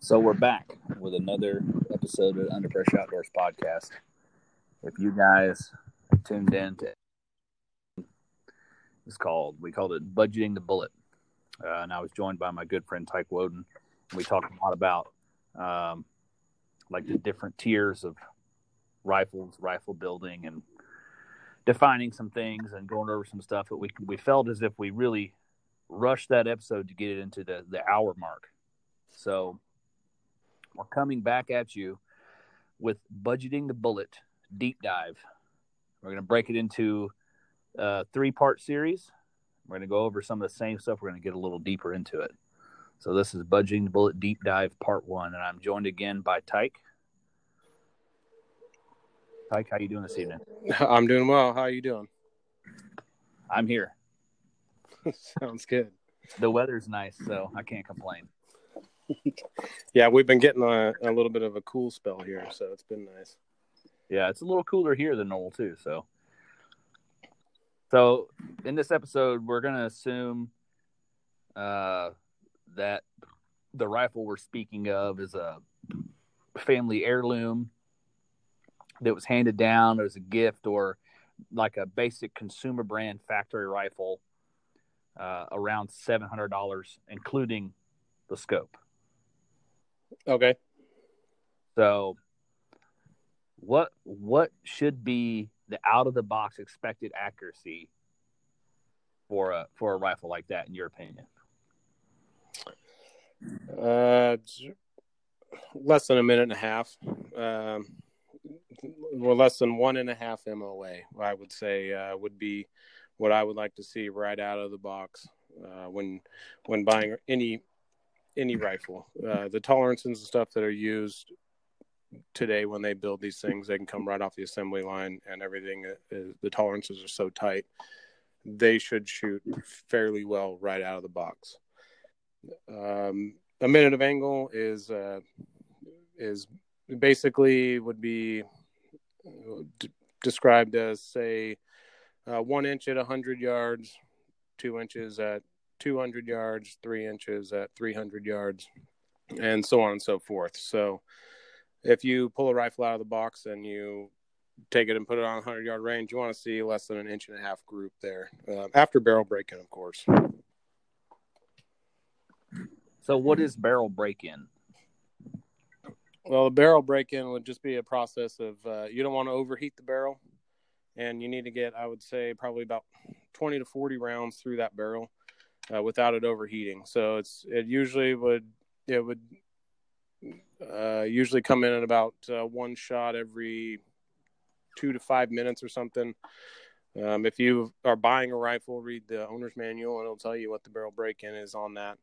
So we're back with another episode of Under Pressure Outdoors podcast. If you guys tuned in to it's called we called it budgeting the bullet, uh, and I was joined by my good friend Tyke Woden. We talked a lot about um, like the different tiers of rifles, rifle building, and defining some things and going over some stuff. But we we felt as if we really rushed that episode to get it into the the hour mark. So we're coming back at you with budgeting the bullet deep dive. We're going to break it into uh, a three part series. We're going to go over some of the same stuff. We're going to get a little deeper into it. So this is budgeting the bullet deep dive part one, and I'm joined again by Tyke. Tyke, how you doing this evening? I'm doing well. How are you doing? I'm here. Sounds good. The weather's nice, so I can't complain. yeah, we've been getting a, a little bit of a cool spell here, so it's been nice. Yeah, it's a little cooler here than normal too. So, so in this episode, we're gonna assume uh, that the rifle we're speaking of is a family heirloom that was handed down as a gift or like a basic consumer brand factory rifle uh, around $700 including the scope okay so what what should be the out of the box expected accuracy for a for a rifle like that in your opinion uh less than a minute and a half um well less than one and a half MOA. I would say uh, would be what I would like to see right out of the box uh, when when buying any any rifle. Uh, the tolerances and stuff that are used today when they build these things, they can come right off the assembly line, and everything. Is, the tolerances are so tight, they should shoot fairly well right out of the box. Um, a minute of angle is uh, is basically would be d- described as say uh, one inch at 100 yards two inches at 200 yards three inches at 300 yards and so on and so forth. So if you pull a rifle out of the box and you take it and put it on a 100 yard range you want to see less than an inch and a half group there uh, after barrel break-in of course. So what is barrel break-in? Well, a barrel break in would just be a process of uh, you don't want to overheat the barrel, and you need to get, I would say, probably about 20 to 40 rounds through that barrel uh, without it overheating. So it's it usually would it would uh, usually come in at about uh, one shot every two to five minutes or something. Um, if you are buying a rifle, read the owner's manual, and it'll tell you what the barrel break in is on that.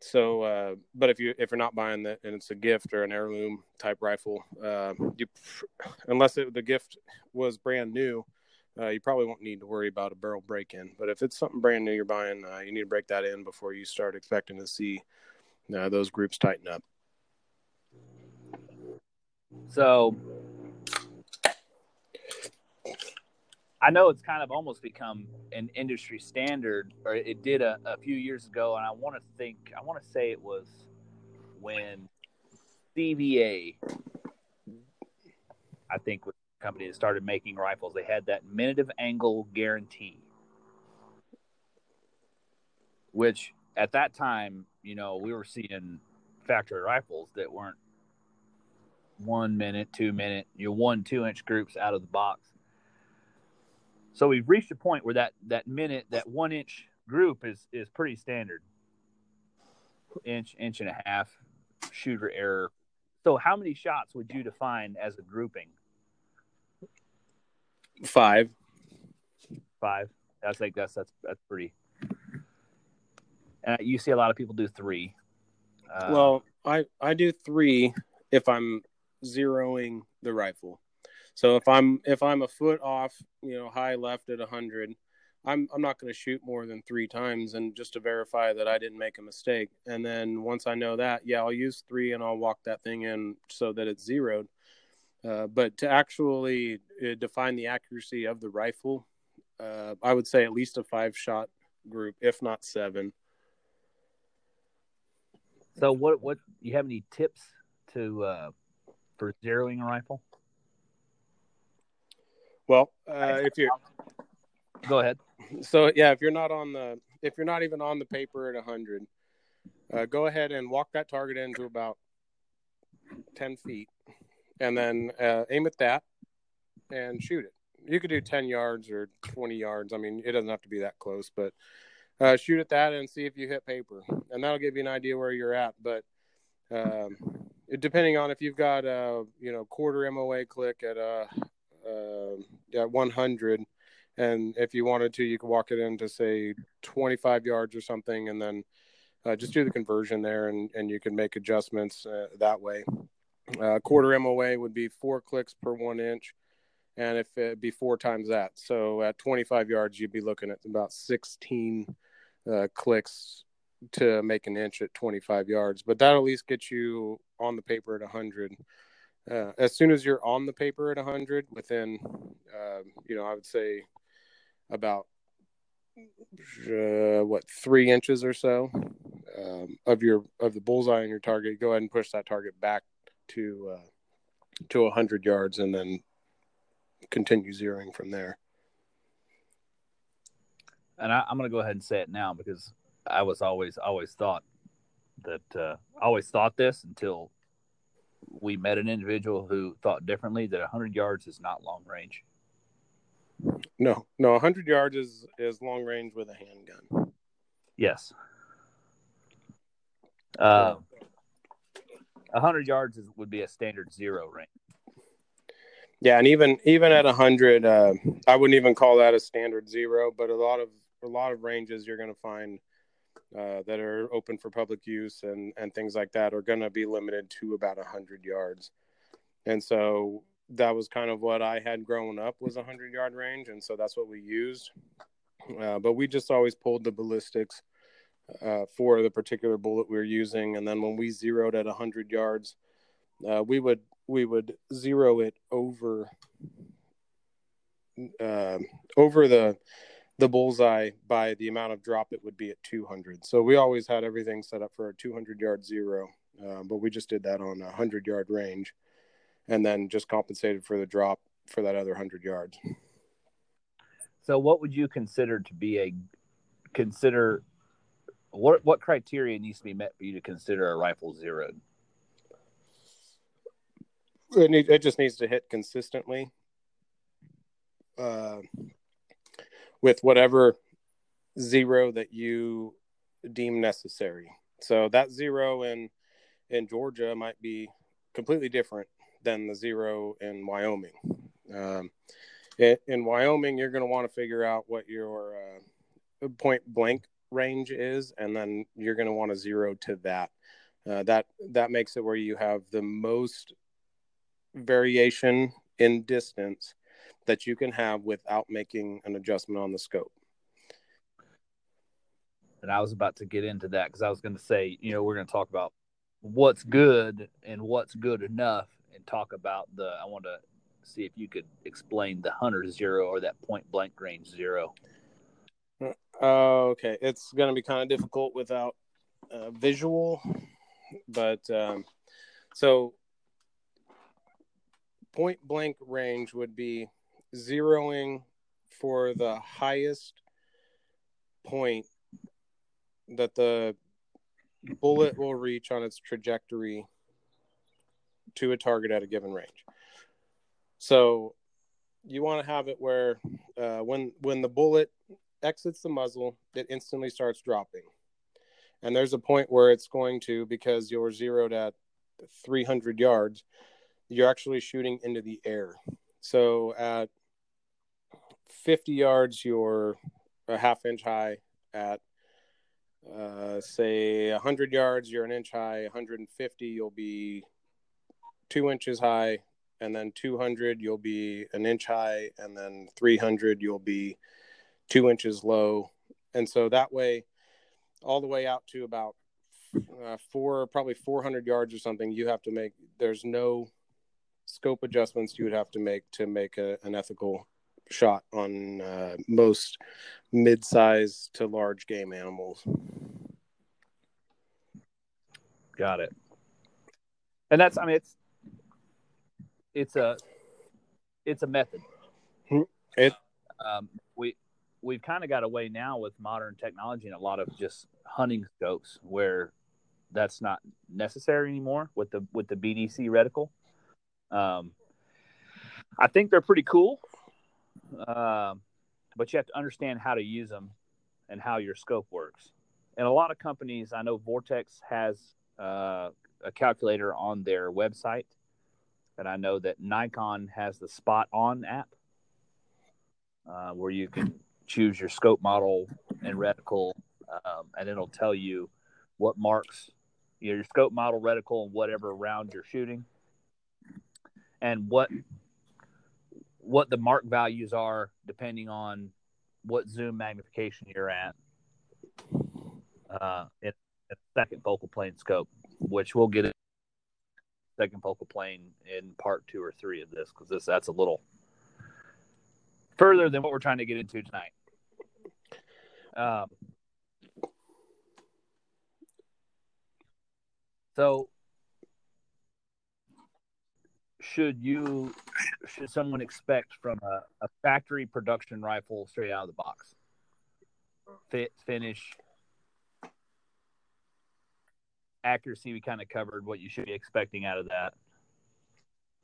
So, uh, but if you if you're not buying that and it's a gift or an heirloom type rifle, uh, you unless it, the gift was brand new, uh, you probably won't need to worry about a barrel break in. But if it's something brand new you're buying, uh, you need to break that in before you start expecting to see uh, those groups tighten up. So I know it's kind of almost become an industry standard, or it did a, a few years ago, and I want to think, I want to say it was when CVA, I think, was company that started making rifles. They had that minute of angle guarantee, which at that time, you know, we were seeing factory rifles that weren't one minute, two minute, you know, one, two inch groups out of the box so we've reached a point where that that minute, that one inch group is is pretty standard. Inch, inch and a half shooter error. So how many shots would you define as a grouping? Five. Five. That's like that's that's that's pretty. And you see a lot of people do three. Uh, well, I I do three if I'm zeroing the rifle. So if I'm if I'm a foot off, you know, high left at 100, I'm I'm not going to shoot more than 3 times and just to verify that I didn't make a mistake. And then once I know that, yeah, I'll use 3 and I'll walk that thing in so that it's zeroed. Uh, but to actually uh, define the accuracy of the rifle, uh, I would say at least a five shot group, if not seven. So what what you have any tips to uh, for zeroing a rifle? Well, uh, if you're go ahead. So yeah, if you're not on the if you're not even on the paper at 100, uh, go ahead and walk that target into about 10 feet, and then uh, aim at that and shoot it. You could do 10 yards or 20 yards. I mean, it doesn't have to be that close, but uh, shoot at that and see if you hit paper, and that'll give you an idea where you're at. But um, depending on if you've got a you know quarter MOA click at a uh, at 100 and if you wanted to you could walk it into say 25 yards or something and then uh, just do the conversion there and, and you can make adjustments uh, that way uh, quarter moa would be four clicks per one inch and if it be four times that. So at 25 yards you'd be looking at about 16 uh, clicks to make an inch at 25 yards. But that at least gets you on the paper at 100 uh, as soon as you're on the paper at 100 within uh, you know i would say about uh, what three inches or so um, of your of the bullseye on your target go ahead and push that target back to uh, to 100 yards and then continue zeroing from there and I, am going to go ahead and say it now because i was always always thought that uh, I always thought this until we met an individual who thought differently that 100 yards is not long range. No, no, 100 yards is is long range with a handgun. Yes. Uh, 100 yards is, would be a standard zero range. Yeah, and even even at 100, uh, I wouldn't even call that a standard zero. But a lot of a lot of ranges you're going to find uh, that are open for public use and and things like that are going to be limited to about 100 yards. And so that was kind of what I had grown up was a hundred yard range, and so that's what we used. Uh, but we just always pulled the ballistics uh, for the particular bullet we were using, and then when we zeroed at hundred yards, uh, we would we would zero it over um, over the the bullseye by the amount of drop it would be at 200. So we always had everything set up for a 200 yard zero, uh, but we just did that on a 100 yard range and then just compensated for the drop for that other 100 yards. So what would you consider to be a consider what what criteria needs to be met for you to consider a rifle zeroed? It, need, it just needs to hit consistently uh, with whatever zero that you deem necessary. So that zero in in Georgia might be completely different than the zero in Wyoming. Um, in Wyoming, you're going to want to figure out what your uh, point blank range is, and then you're going to want to zero to that. Uh, that that makes it where you have the most variation in distance that you can have without making an adjustment on the scope. And I was about to get into that because I was going to say, you know, we're going to talk about what's good and what's good enough and talk about the. I want to see if you could explain the hunter zero or that point blank range zero. Uh, okay, it's going to be kind of difficult without uh, visual, but um, so point blank range would be zeroing for the highest point that the bullet will reach on its trajectory to a target at a given range. So you want to have it where uh, when when the bullet exits the muzzle, it instantly starts dropping. And there's a point where it's going to because you're zeroed at 300 yards, you're actually shooting into the air. So at 50 yards, you're a half inch high. At uh, say 100 yards, you're an inch high. 150, you'll be two inches high, and then 200 you'll be an inch high, and then 300 you'll be two inches low, and so that way, all the way out to about uh, four, probably 400 yards or something, you have to make. There's no scope adjustments you would have to make to make a, an ethical shot on uh, most mid-size to large game animals. Got it. And that's I mean it's it's a it's a method. It um, we we've kind of got away now with modern technology and a lot of just hunting scopes where that's not necessary anymore with the with the BDC reticle. Um, I think they're pretty cool, um, but you have to understand how to use them and how your scope works. And a lot of companies, I know Vortex has uh, a calculator on their website, and I know that Nikon has the Spot On app uh, where you can choose your scope model and reticle, um, and it'll tell you what marks you know, your scope model, reticle, and whatever round you're shooting, and what what the mark values are depending on what zoom magnification you're at uh, in second focal plane scope, which we'll get second focal plane in part two or three of this because this that's a little further than what we're trying to get into tonight. Um, so, should you should someone expect from a, a factory production rifle straight out of the box? Fit, finish, accuracy. We kind of covered what you should be expecting out of that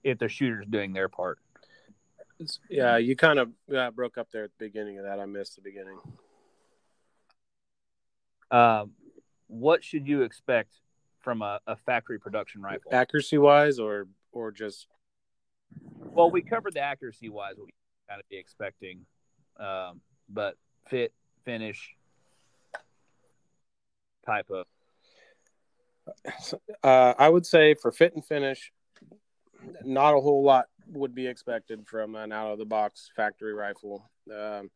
if the shooter's doing their part. yeah, you kind of uh, broke up there at the beginning of that. I missed the beginning. Um, what should you expect from a, a factory production rifle? Accuracy wise, or or just Well, we covered the accuracy wise, what you kind of be expecting, um, but fit, finish, type of. uh, I would say for fit and finish, not a whole lot would be expected from an out of the box factory rifle. Um,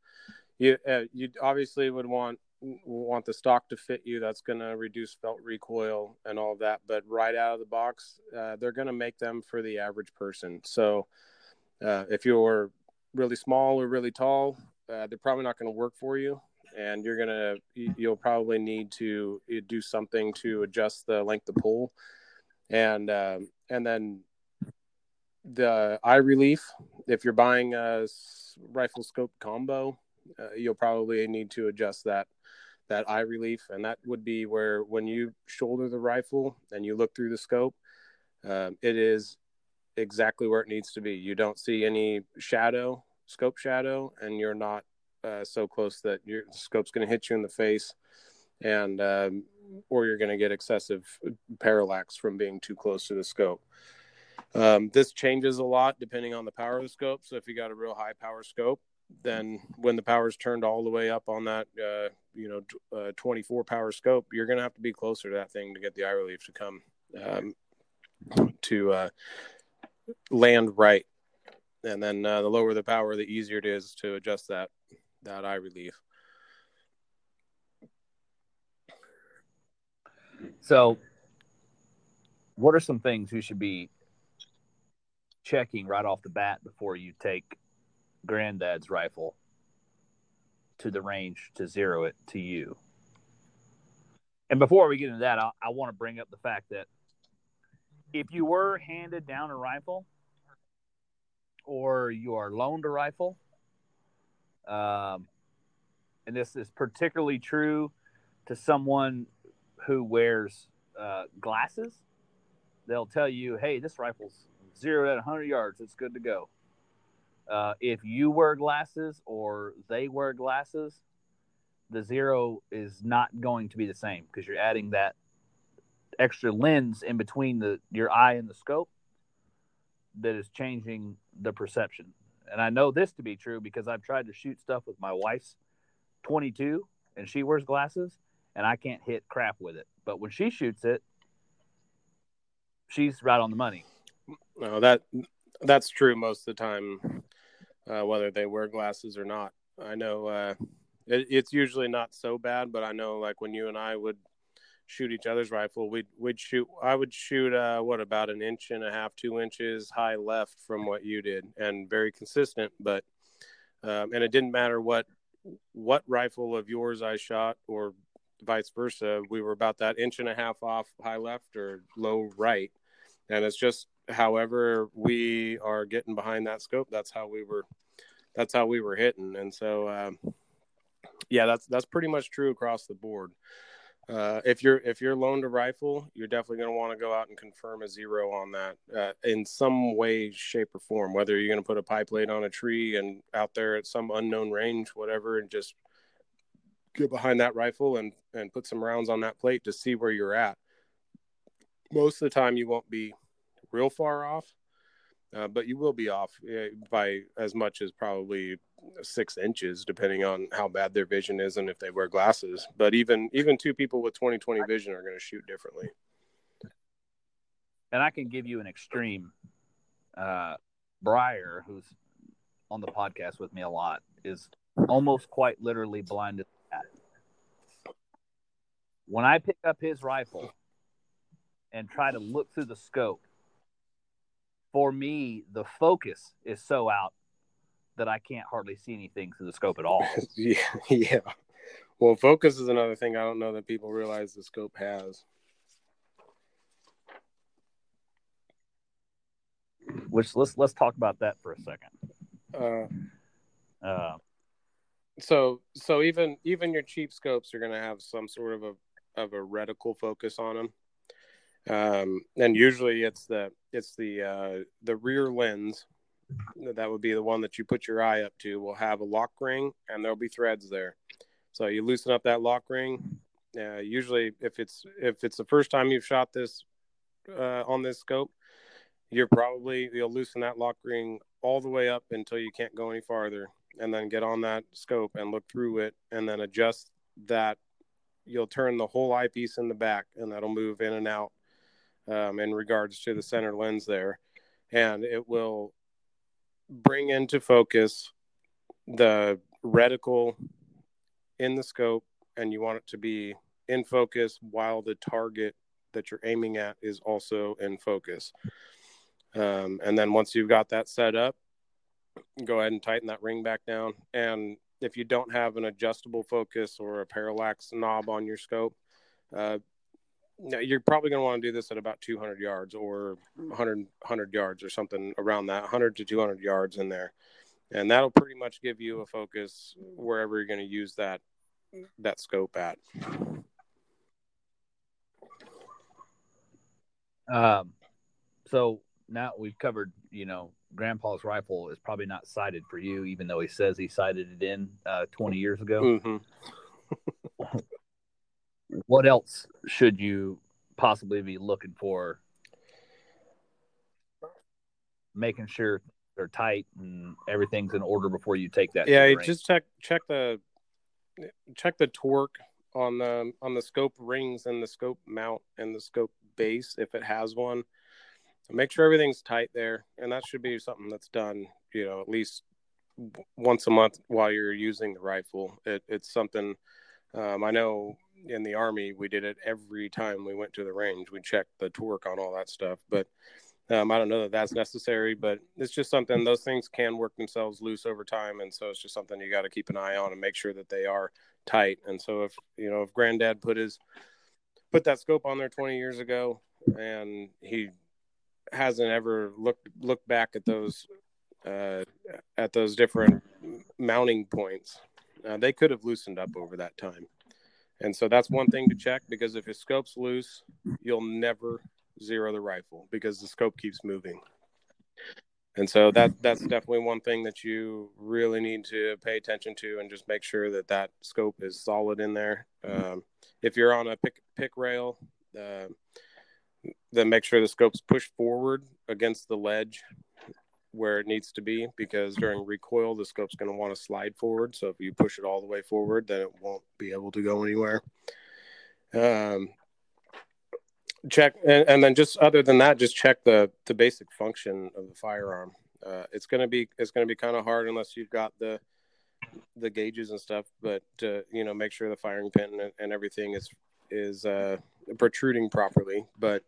you uh, you obviously would want want the stock to fit you. That's going to reduce felt recoil and all of that. But right out of the box, uh, they're going to make them for the average person. So uh, if you're really small or really tall, uh, they're probably not going to work for you. And you're gonna, you'll probably need to do something to adjust the length of pull, and um, and then the eye relief. If you're buying a rifle scope combo, uh, you'll probably need to adjust that that eye relief, and that would be where when you shoulder the rifle and you look through the scope, um, it is exactly where it needs to be. You don't see any shadow, scope shadow, and you're not uh, so close that your scope's going to hit you in the face, and um, or you're going to get excessive parallax from being too close to the scope. Um, this changes a lot depending on the power of the scope. So if you got a real high power scope, then when the power's turned all the way up on that, uh, you know, uh, 24 power scope, you're going to have to be closer to that thing to get the eye relief to come um, to uh, land right. And then uh, the lower the power, the easier it is to adjust that that eye relief. So, what are some things you should be checking right off the bat before you take granddad's rifle to the range to zero it to you? And before we get into that, I, I want to bring up the fact that if you were handed down a rifle or you are loaned a rifle, um, and this is particularly true to someone who wears uh, glasses, they'll tell you, hey, this rifle's zeroed at 100 yards. It's good to go. Uh, if you wear glasses or they wear glasses, the zero is not going to be the same because you're adding that extra lens in between the your eye and the scope that is changing the perception. And I know this to be true because I've tried to shoot stuff with my wife's 22 and she wears glasses and I can't hit crap with it. But when she shoots it, she's right on the money. No, that that's true most of the time, uh, whether they wear glasses or not. I know uh, it, it's usually not so bad, but I know like when you and I would shoot each other's rifle, we'd we'd shoot. I would shoot uh, what about an inch and a half, two inches high left from what you did, and very consistent. But um, and it didn't matter what what rifle of yours I shot or vice versa. We were about that inch and a half off high left or low right, and it's just however we are getting behind that scope. That's how we were. That's how we were hitting, and so um, yeah, that's that's pretty much true across the board. Uh, if you're if you're loaned a rifle, you're definitely going to want to go out and confirm a zero on that uh, in some way, shape, or form. Whether you're going to put a pipe plate on a tree and out there at some unknown range, whatever, and just get behind that rifle and and put some rounds on that plate to see where you're at. Most of the time, you won't be real far off, uh, but you will be off uh, by as much as probably six inches, depending on how bad their vision is and if they wear glasses. But even even two people with 20/20 vision are going to shoot differently. And I can give you an extreme. Uh, Briar, who's on the podcast with me a lot, is almost quite literally blinded. When I pick up his rifle and try to look through the scope, for me, the focus is so out that I can't hardly see anything through the scope at all. yeah, yeah. Well, focus is another thing I don't know that people realize the scope has. Which let's let's talk about that for a second. Uh, uh, so so even even your cheap scopes are going to have some sort of a of a reticle focus on them um, and usually it's the it's the uh, the rear lens that would be the one that you put your eye up to will have a lock ring and there'll be threads there. So you loosen up that lock ring. Uh, usually if it's if it's the first time you've shot this uh, on this scope you're probably you'll loosen that lock ring all the way up until you can't go any farther and then get on that scope and look through it and then adjust that. You'll turn the whole eyepiece in the back and that'll move in and out um, in regards to the center lens there, and it will bring into focus the reticle in the scope, and you want it to be in focus while the target that you're aiming at is also in focus. Um, and then once you've got that set up, go ahead and tighten that ring back down. And if you don't have an adjustable focus or a parallax knob on your scope, uh, you're probably going to want to do this at about 200 yards or 100 100 yards or something around that 100 to 200 yards in there. And that'll pretty much give you a focus wherever you're going to use that that scope at. Um so now we've covered you know grandpa's rifle is probably not sighted for you even though he says he sighted it in uh, 20 years ago. Mm-hmm. what else should you possibly be looking for? Making sure they're tight and everything's in order before you take that. Yeah, just check check the check the torque on the on the scope rings and the scope mount and the scope base if it has one. Make sure everything's tight there, and that should be something that's done. You know, at least once a month while you're using the rifle. It, it's something um, I know in the army we did it every time we went to the range. We checked the torque on all that stuff but um, i don't know that that's necessary but it's just something those things can work themselves loose over time and so it's just something you got to keep an eye on and make sure that they are tight. And so if you know if granddad put his put that scope on there 20 years ago and he hasn't ever looked looked back at those uh, at those different mounting points uh, they could have loosened up over that time and so that's one thing to check because if your scope's loose, you'll never zero the rifle because the scope keeps moving. And so that that's definitely one thing that you really need to pay attention to and just make sure that that scope is solid in there. Um, if you're on a pick pick rail, uh, then make sure the scope's pushed forward against the ledge where it needs to be because during recoil the scope's going to want to slide forward. So if you push it all the way forward then it won't be able to go anywhere. Um, check and, and then just other than that just check the the basic function of the firearm. Uh, it's going to be it's going to be kind of hard unless you've got the the gauges and stuff but uh, you know make sure the firing pin and, and everything is is uh, protruding properly. But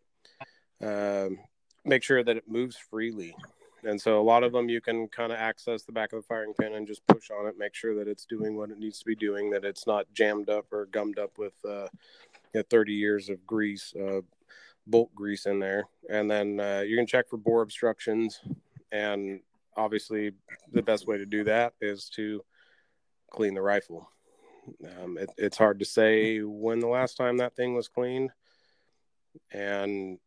um, make sure that it moves freely And so a lot of them you can kind of access the back of the firing pin and just push on it, make sure that it's doing what it needs to be doing, that it's not jammed up or gummed up with uh, you know, 30 years of grease, uh, bolt grease in there. And then uh, you can check for bore obstructions. And obviously, the best way to do that is to clean the rifle. Um, it, it's hard to say when the last time that thing was cleaned, and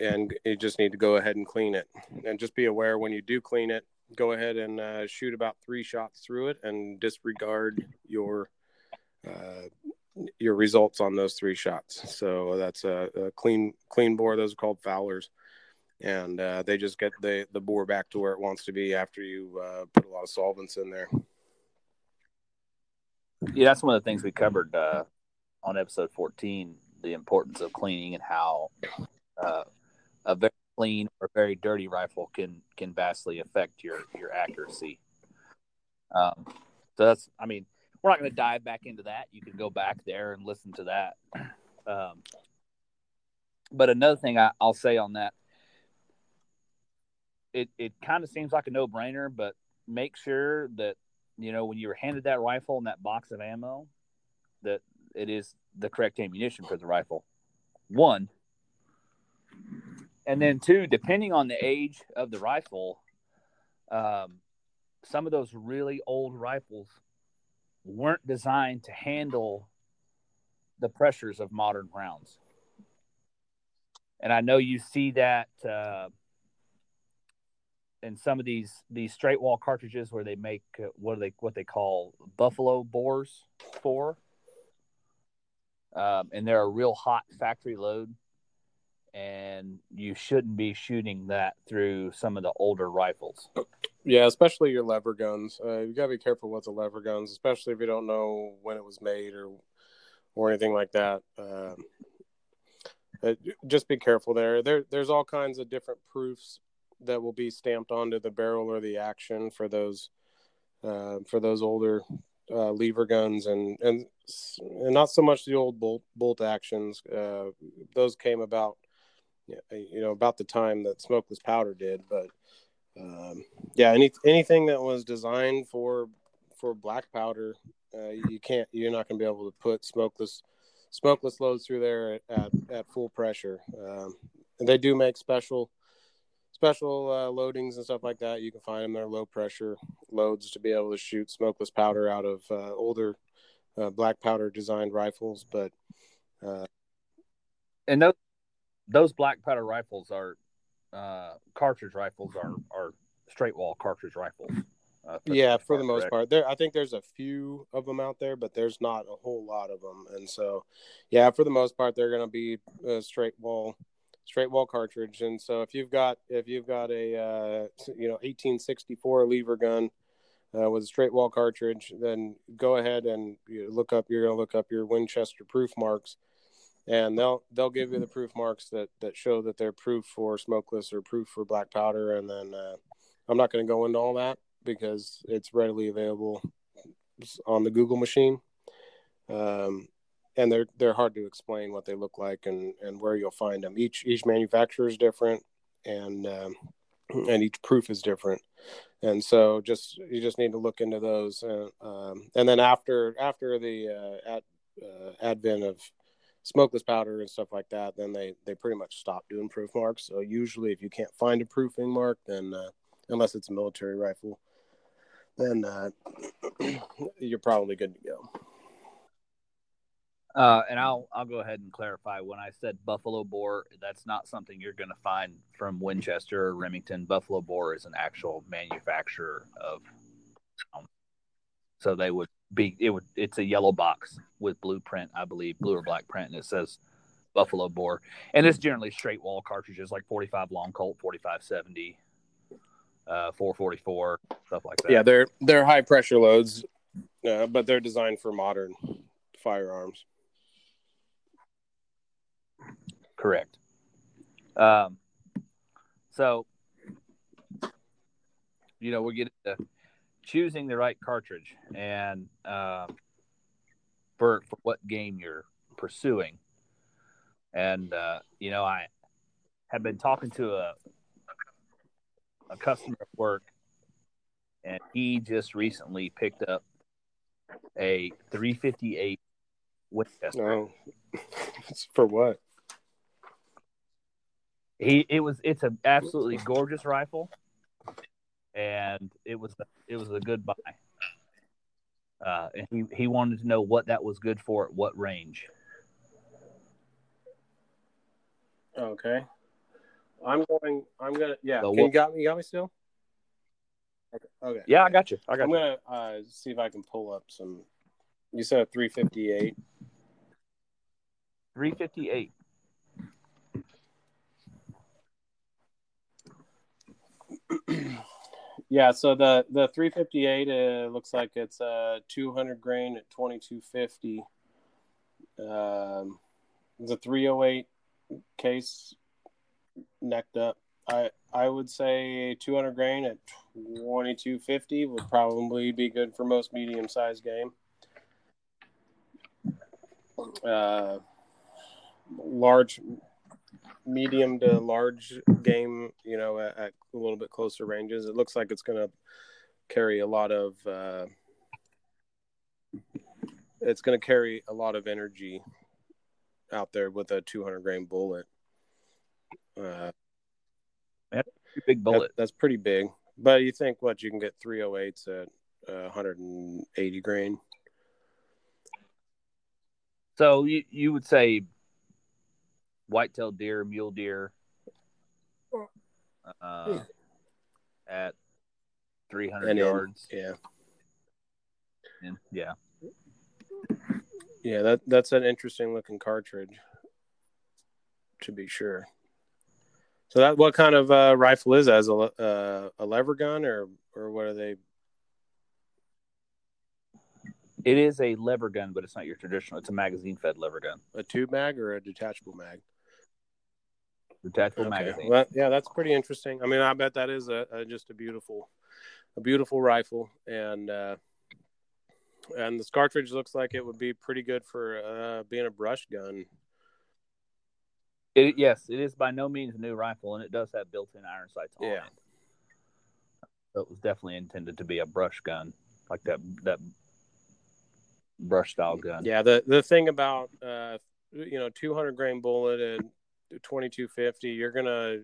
and you just need to go ahead and clean it. And just be aware when you do clean it, go ahead and uh, shoot about three shots through it, and disregard your uh, your results on those three shots. So that's a, a clean clean bore. Those are called foulers, and uh, they just get the the bore back to where it wants to be after you uh, put a lot of solvents in there. Yeah, that's one of the things we covered uh, on episode 14 the importance of cleaning and how uh, a very clean or very dirty rifle can can vastly affect your your accuracy. Um, so that's, I mean, we're not going to dive back into that. You can go back there and listen to that. Um, but another thing I, will say on that, it it kind of seems like a no brainer, but make sure that you know when you're handed that rifle and that box of ammo, that it is the correct ammunition for the rifle. One, and then two, depending on the age of the rifle, um, some of those really old rifles weren't designed to handle the pressures of modern rounds. And I know you see that uh, in some of these these straight wall cartridges where they make uh, what they what they call buffalo bores for, um, and they're a real hot factory load, and you shouldn't be shooting that through some of the older rifles. Yeah, especially your lever guns. Uh, you gotta be careful with the lever guns, especially if you don't know when it was made or or anything like that. Um, uh, just be careful there. There, there's all kinds of different proofs that will be stamped onto the barrel or the action for those uh, for those older uh, lever guns and, and and not so much the old bolt bolt actions. Uh, those came about, you know, about the time that smokeless powder did. But um, yeah, any anything that was designed for for black powder, uh, you can't. You're not going to be able to put smokeless smokeless loads through there at at, at full pressure. Um, and they do make special special uh, loadings and stuff like that. You can find them. They're low pressure loads to be able to shoot smokeless powder out of uh, older uh, black powder designed rifles. But uh, and those those black powder rifles are uh, cartridge rifles are are straight wall cartridge rifles. Uh, yeah, for the most part, there I think there's a few of them out there, but there's not a whole lot of them. And so, yeah, for the most part, they're going to be straight wall straight wall cartridge. And so if you've got if you've got a uh, you know 1864 lever gun uh, with a straight wall cartridge, then go ahead and you look up. You're gonna look up your Winchester proof marks, and they'll they'll give you the proof marks that that show that they're proof for smokeless or proof for black powder. And then uh, I'm not going to go into all that because it's readily available on the Google machine. Um, and they're they're hard to explain what they look like and and where you'll find them. Each each manufacturer is different, and um, and each proof is different. And so just you just need to look into those, and um, and then after after the uh, at, uh, advent of smokeless powder and stuff like that, then they they pretty much stop doing proof marks. So usually, if you can't find a proofing mark, then uh, unless it's a military rifle, then uh, you're probably good to go. Uh, and I'll I'll go ahead and clarify. When I said buffalo bore, that's not something you're going to find from Winchester or Remington. Buffalo bore is an actual manufacturer of. Um, so they would be it would it's a yellow box with blueprint, I believe, blue or black print, and it says buffalo bore. And it's generally straight wall cartridges like 45 long Colt, 4570, uh, 444, stuff like that. Yeah, they're they're high pressure loads, uh, but they're designed for modern firearms. Correct. Um, so, you know, we're getting to choosing the right cartridge and uh, for for what game you're pursuing. And uh, you know, I have been talking to a a customer at work, and he just recently picked up a 358 Winchester. No, for what? He it was it's an absolutely gorgeous rifle, and it was it was a good buy. Uh, and he, he wanted to know what that was good for at what range. Okay. I'm going. I'm gonna. Yeah. So Can you got me? You got me still? Okay. Okay. Yeah, I got you. I got I'm you. gonna uh, see if I can pull up some. You said a 358. 358. Yeah, so the the 358 uh, looks like it's uh 200 grain at 2250. Um, the 308 case necked up. I I would say 200 grain at 2250 would probably be good for most medium sized game. Uh, large, medium to large game, you know, at, at a little bit closer ranges. It looks like it's going to carry a lot of. Uh, it's going to carry a lot of energy out there with a 200 grain bullet. Uh, Big that- bullet. that's pretty big. But you think what you can get 308s at uh, 180 grain? So you, you would say white-tailed deer, mule deer, uh, at 300 And in, yards. Yeah, And, yeah. yeah. That that's an interesting looking cartridge, to be sure. So that what kind of uh, rifle is that? As a uh, a lever gun or or what are they? It is a lever gun, but it's not your traditional. It's a magazine-fed lever gun, A tube mag or a detachable mag? Detachable Okay. magazine. Well, yeah, that's pretty interesting. I mean, I bet that is a, a just a beautiful, a beautiful rifle, and uh, and this cartridge looks like it would be pretty good for uh, being a brush gun. It, yes, it is by no means a new rifle, and it does have built-in iron sights on Yeah. it. So it was definitely intended to be a brush gun, like that that brush style gun. Yeah, the the thing about uh, you know, 200 grain bullet and 2250, you're gonna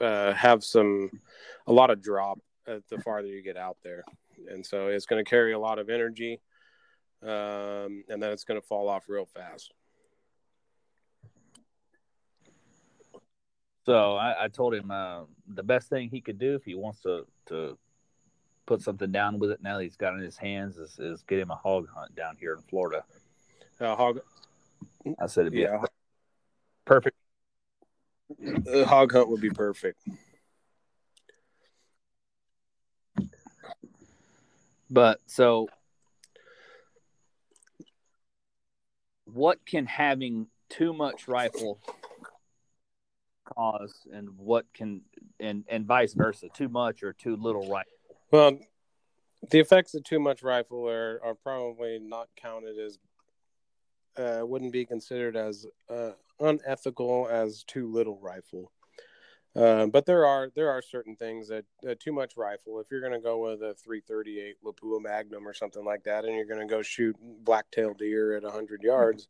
uh, have some a lot of drop at the farther you get out there, and so it's going to carry a lot of energy, um, and then it's going to fall off real fast. So I, I told him uh, the best thing he could do if he wants to to put something down with it now that he's got it in his hands is, is get him a hog hunt down here in Florida. Uh, hog, I said it'd be yeah, a perfect. a hog hunt would be perfect. But so, what can having too much rifle cause, and what can and and vice versa, too much or too little rifle? Well, the effects of too much rifle are, are probably not counted as, uh, wouldn't be considered as uh, unethical as too little rifle. Uh, but there are there are certain things that uh, too much rifle. If you're going to go with a 338 Lapua Magnum or something like that, and you're going to go shoot black-tailed deer at 100 yards,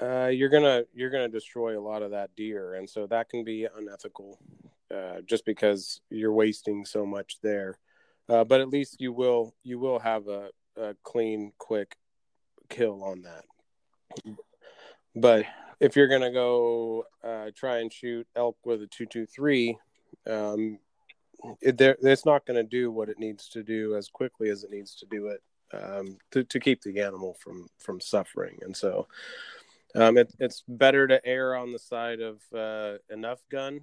uh, you're gonna you're gonna destroy a lot of that deer, and so that can be unethical, uh, just because you're wasting so much there. Uh, but at least you will you will have a, a clean, quick kill on that. But if you're gonna go uh, try and shoot elk with a two two three, um, it, it's not to do what it needs to do as quickly as it needs to do it um, to, to keep the animal from from suffering. And so, um, it, it's better to err on the side of uh, enough gun.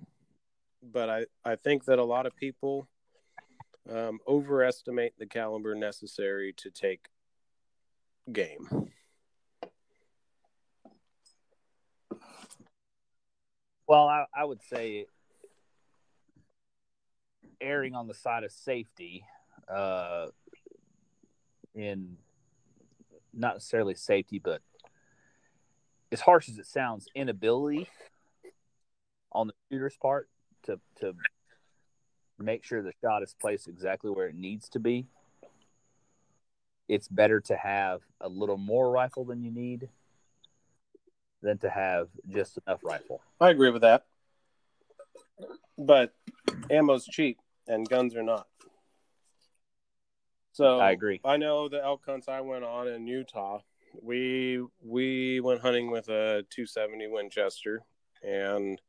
But I, I think that a lot of people um, overestimate the caliber necessary to take game. Well, I, I would say erring on the side of safety, uh, in not necessarily safety, but as harsh as it sounds, inability on the shooter's part to to make sure the shot is placed exactly where it needs to be, it's better to have a little more rifle than you need than to have just enough rifle. I agree with that. But ammo's cheap and guns are not. So I agree. I know the elk hunts I went on in Utah. We we went hunting with a 270 Winchester, and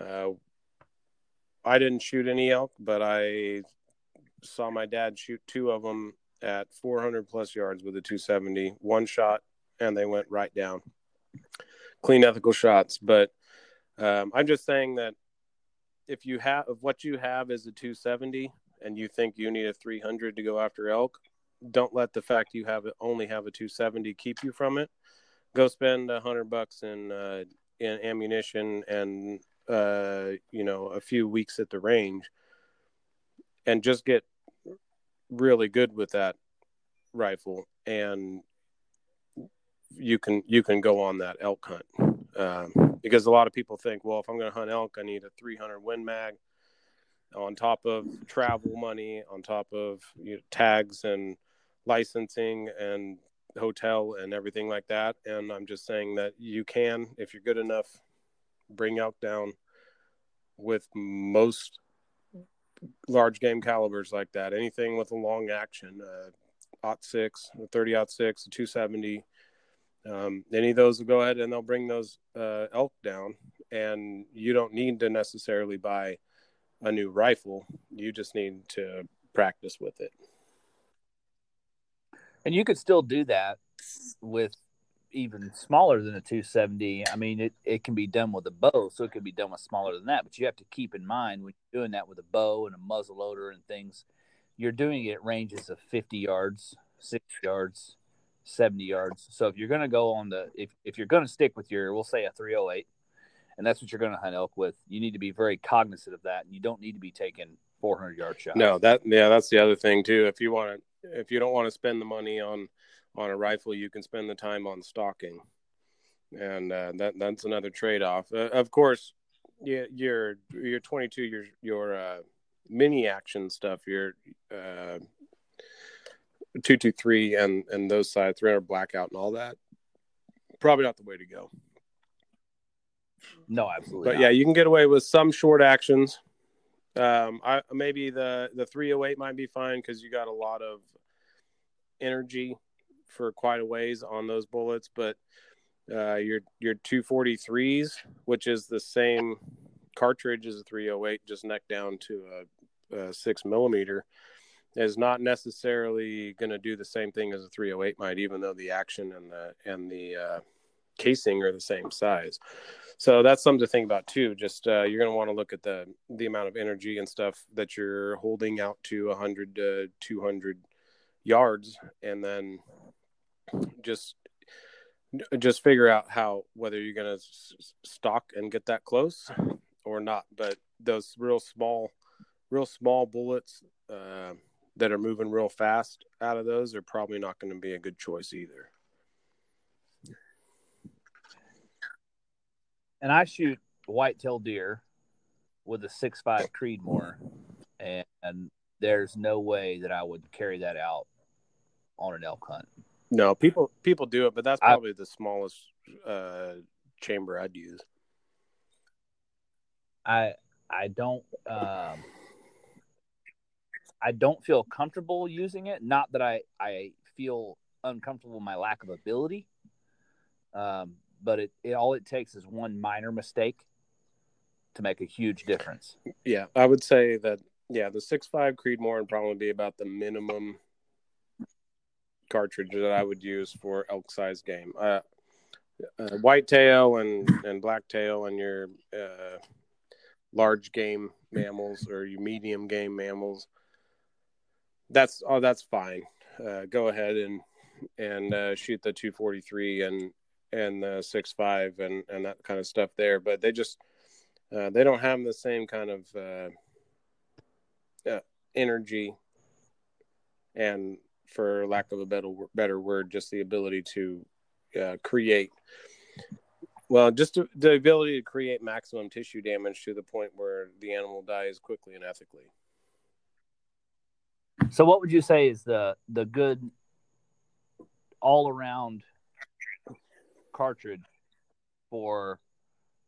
uh, I didn't shoot any elk, but I saw my dad shoot two of them at 400 plus yards with a 270, one shot, and they went right down. Clean, ethical shots. But um, I'm just saying that if you have if what you have is a 270 and you think you need a 300 to go after elk, don't let the fact you have only have a 270 keep you from it. Go spend a hundred bucks in uh, in ammunition and uh, you know a few weeks at the range, and just get really good with that rifle, and you can you can go on that elk hunt. Um, because a lot of people think, well, if I'm going to hunt elk, I need a 300 Win Mag on top of travel money, on top of you know, tags and licensing and hotel and everything like that. And I'm just saying that you can, if you're good enough, bring elk down with most large game calibers like that. Anything with a long action, uh, aught six, 30 aught six, 270. Um, any of those will go ahead and they'll bring those uh, elk down, and you don't need to necessarily buy a new rifle. You just need to practice with it. And you could still do that with even smaller than a 270. I mean, it, it can be done with a bow, so it could be done with smaller than that. But you have to keep in mind when you're doing that with a bow and a muzzle loader and things, you're doing it ranges of 50 yards, 60 yards, 70 yards. So if you're going to go on the, if, if you're going to stick with your, we'll say a 308, and that's what you're going to hunt elk with, you need to be very cognizant of that. And you don't need to be taking 400 yard shots. No, that, yeah, that's the other thing too. If you want to, if you don't want to spend the money on, on a rifle, you can spend the time on stalking. And uh, that that's another trade off. Uh, of course, yeah, your your 22 your your uh, mini action stuff, your uh, 223 and and those sides, 300 blackout and all that. Probably not the way to go. No, absolutely. But not. yeah, you can get away with some short actions. Um, I maybe the the 308 might be fine because you got a lot of energy for quite a ways on those bullets, but uh, your your 243s, which is the same cartridge as a 308, just neck down to a, a six millimeter, is not necessarily going to do the same thing as a 308 might, even though the action and the and the uh, casing are the same size. So that's something to think about too. Just uh, you're going to want to look at the the amount of energy and stuff that you're holding out to 100 to 200 yards, and then just just figure out how whether you're going to stock and get that close or not. But those real small, real small bullets uh, that are moving real fast out of those are probably not going to be a good choice either. And I shoot whitetail deer with a six five Creedmoor, and, and there's no way that I would carry that out on an elk hunt. No, people people do it, but that's probably I, the smallest uh, chamber I'd use. I I don't um, I don't feel comfortable using it. Not that I I feel uncomfortable with my lack of ability, um, but it, it all it takes is one minor mistake to make a huge difference. Yeah, I would say that. Yeah, the six five Creedmoor would probably be about the minimum cartridge that I would use for elk size game. Uh, uh, whitetail and and blacktail and your uh, large game mammals or your medium game mammals. That's oh, that's fine. Uh, go ahead and and uh, shoot the 243 and and the six five and and that kind of stuff there. But they just uh, they don't have the same kind of uh, energy and for lack of a better better word, just the ability to uh, create Well, just to, the ability to create maximum tissue damage to the point where the animal dies quickly and ethically. So, what would you say is the the good all around cartridge for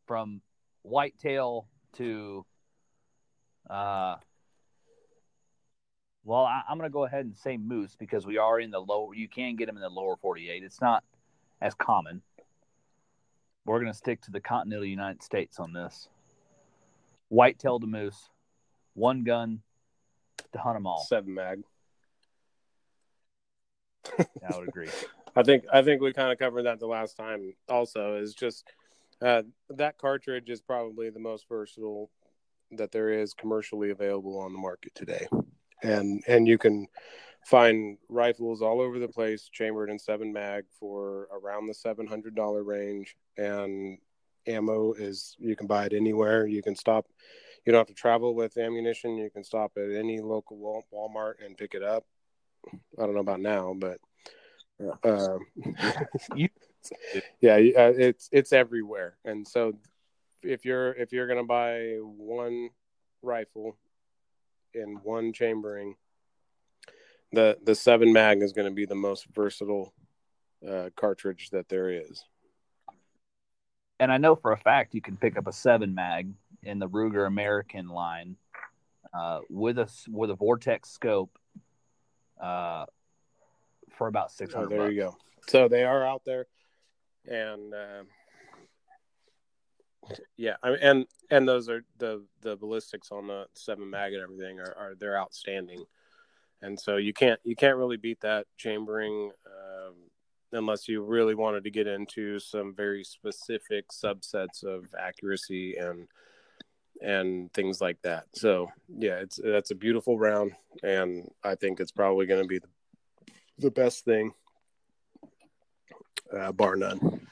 from whitetail to uh well I, am to go ahead and say moose because we are in the lower you can get them in the lower 48 it's not as common. We're to stick to the continental united states on this. Whitetail to moose one gun to hunt them all seven mag i would agree I think I think we kind of covered that the last time. Also, is just uh, that cartridge is probably the most versatile that there is commercially available on the market today, and and you can find rifles all over the place chambered in seven mag for around the seven hundred dollar range, and ammo is you can buy it anywhere. You can stop. You don't have to travel with ammunition. You can stop at any local Walmart and pick it up. I don't know about now, but um, yeah, uh, it's it's everywhere, and so if you're if you're gonna buy one rifle in one chambering, the the seven mag is going to be the most versatile uh, cartridge that there is. And I know for a fact you can pick up a seven mag in the Ruger American line uh, with a with a Vortex scope. Uh, for about six hundred. Oh, there bucks. you go. So they are out there, and uh, yeah, I mean, and and those are the the ballistics on the seven mag and everything are, are they're outstanding, and so you can't you can't really beat that chambering. Um, unless you really wanted to get into some very specific subsets of accuracy and and things like that. So yeah, it's that's a beautiful round, and I think it's probably going to be the the best thing, uh, bar none.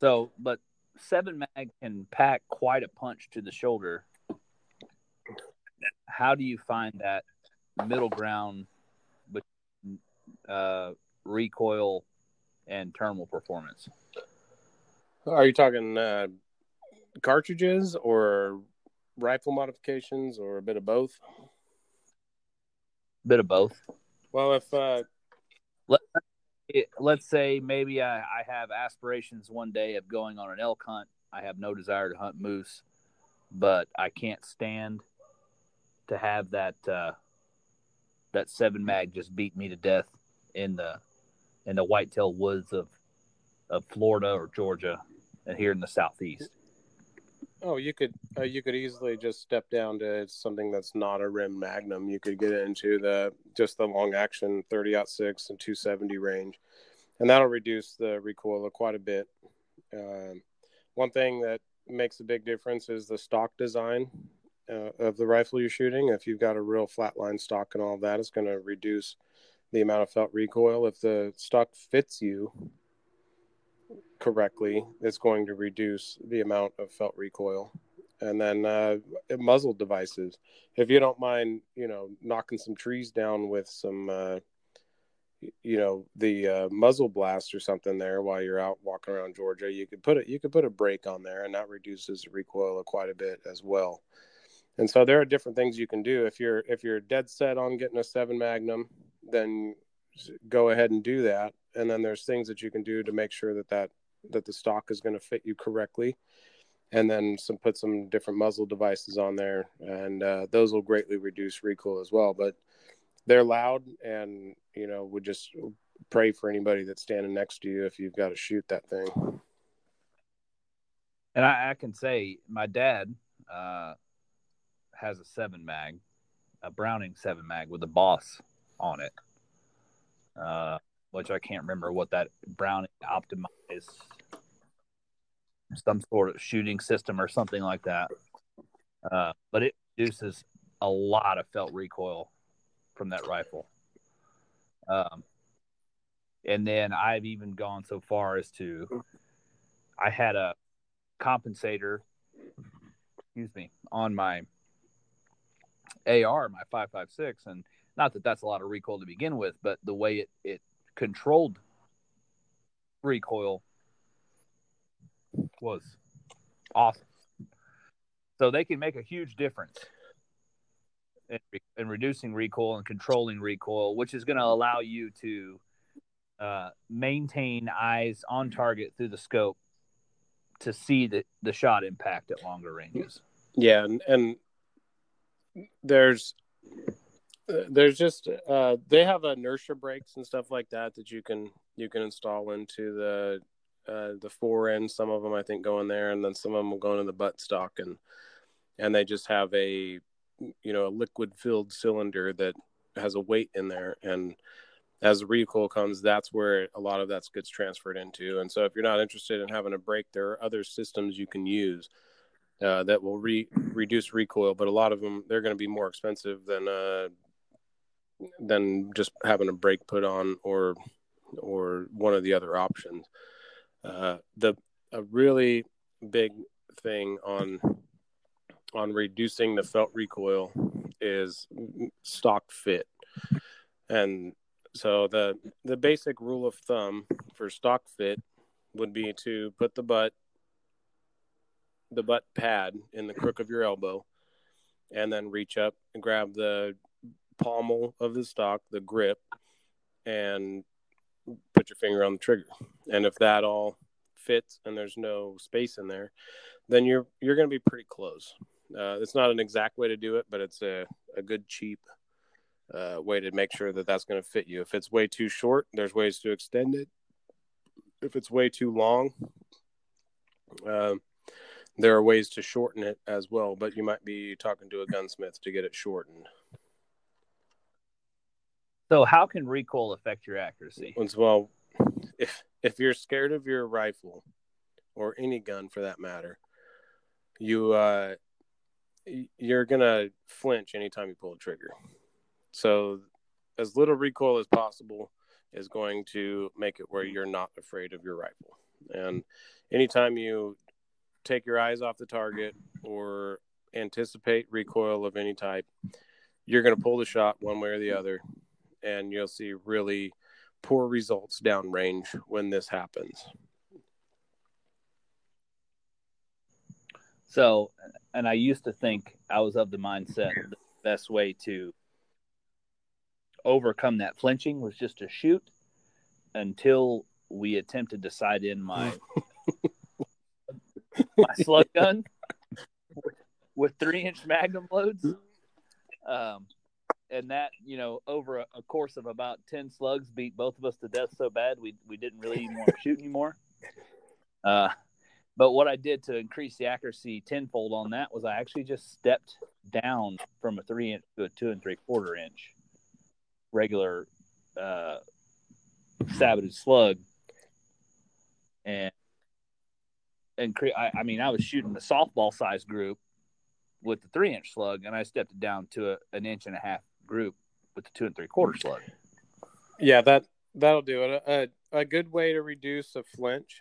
So, but seven mag can pack quite a punch to the shoulder. How do you find that middle ground between uh, recoil and terminal performance? Are you talking uh, cartridges or rifle modifications or a bit of both? Bit of both. Well, if uh... Let, let's say maybe I, I have aspirations one day of going on an elk hunt. I have no desire to hunt moose, but I can't stand to have that uh, that seven mag just beat me to death in the in the whitetail woods of of Florida or Georgia and here in the southeast. Oh, you could uh, you could easily just step down to something that's not a rim magnum. You could get into the just the long action 30 out six and 270 range, and that'll reduce the recoil quite a bit. Um, one thing that makes a big difference is the stock design uh, of the rifle you're shooting. If you've got a real flatline stock and all that, it's going to reduce the amount of felt recoil. If the stock fits you, correctly, it's going to reduce the amount of felt recoil. And then uh, muzzle devices. If you don't mind, you know, knocking some trees down with some, uh, you know, the uh, muzzle blast or something there while you're out walking around Georgia, you could put it. You could put a brake on there, and that reduces recoil quite a bit as well. And so there are different things you can do. If you're if you're dead set on getting a seven Magnum, then go ahead and do that. And then there's things that you can do to make sure that that that the stock is going to fit you correctly. And then some put some different muzzle devices on there and uh, those will greatly reduce recoil as well. But they're loud and you know would just pray for anybody that's standing next to you if you've got to shoot that thing. And i, I can say my dad uh, has a seven mag a browning seven mag with a boss on it. Uh, which I can't remember what that Browning optimized some sort of shooting system or something like that. Uh, but it produces a lot of felt recoil from that rifle. Um, and then I've even gone so far as to I had a compensator, excuse me, on my AR, my 556, and not that that's a lot of recoil to begin with, but the way it, it controlled recoil was awesome. So they can make a huge difference in, in reducing recoil and controlling recoil, which is going to allow you to uh, maintain eyes on target through the scope to see the, the shot impact at longer ranges. Yeah, and, and there's there's just uh, they have inertia brakes and stuff like that that you can you can install into the uh, the fore end. Some of them I think go in there, and then some of them will go into the butt stock, and and they just have a you know a liquid filled cylinder that has a weight in there, and as the recoil comes, that's where a lot of that gets transferred into. And so, if you're not interested in having a brake, there are other systems you can use uh, that will re- reduce recoil, but a lot of them they're going to be more expensive than uh, than just having a brake put on or or one of the other options. Uh, the a really big thing on on reducing the felt recoil is stock fit, and so the the basic rule of thumb for stock fit would be to put the butt the butt pad in the crook of your elbow and then reach up and grab the pommel of the stock, the grip, and put your finger on the trigger. And if that all fits and there's no space in there, then you're you're going to be pretty close. Uh, it's not an exact way to do it, but it's a, a good cheap uh, way to make sure that that's going to fit you. If it's way too short, there's ways to extend it. If it's way too long, uh, there are ways to shorten it as well. But you might be talking to a gunsmith to get it shortened. So, how can recoil affect your accuracy? Well, if if you're scared of your rifle or any gun for that matter, you uh, you're gonna flinch anytime you pull a trigger. So, as little recoil as possible is going to make it where you're not afraid of your rifle. And anytime you take your eyes off the target or anticipate recoil of any type, you're going to pull the shot one way or the other and you'll see really poor results downrange when this happens. So, and I used to think I was of the mindset the best way to overcome that flinching was just to shoot until we attempted to sight in my my slug gun with, with three inch magnum loads. Um, and that you know over a, a, course of about 10 slugs beat both of us to death so bad we, we didn't really even want to shoot anymore. Uh, but what i did to increase the accuracy tenfold on that was i actually just stepped down from a three inch to a two and three quarter inch regular uh, sabotage slug. And and cre- I, I mean i was shooting the softball size group with the three inch slug and i stepped it down to a, an inch and a half group with the two and three quarter slug. Yeah, that that'll do it. A, a good way to reduce a flinch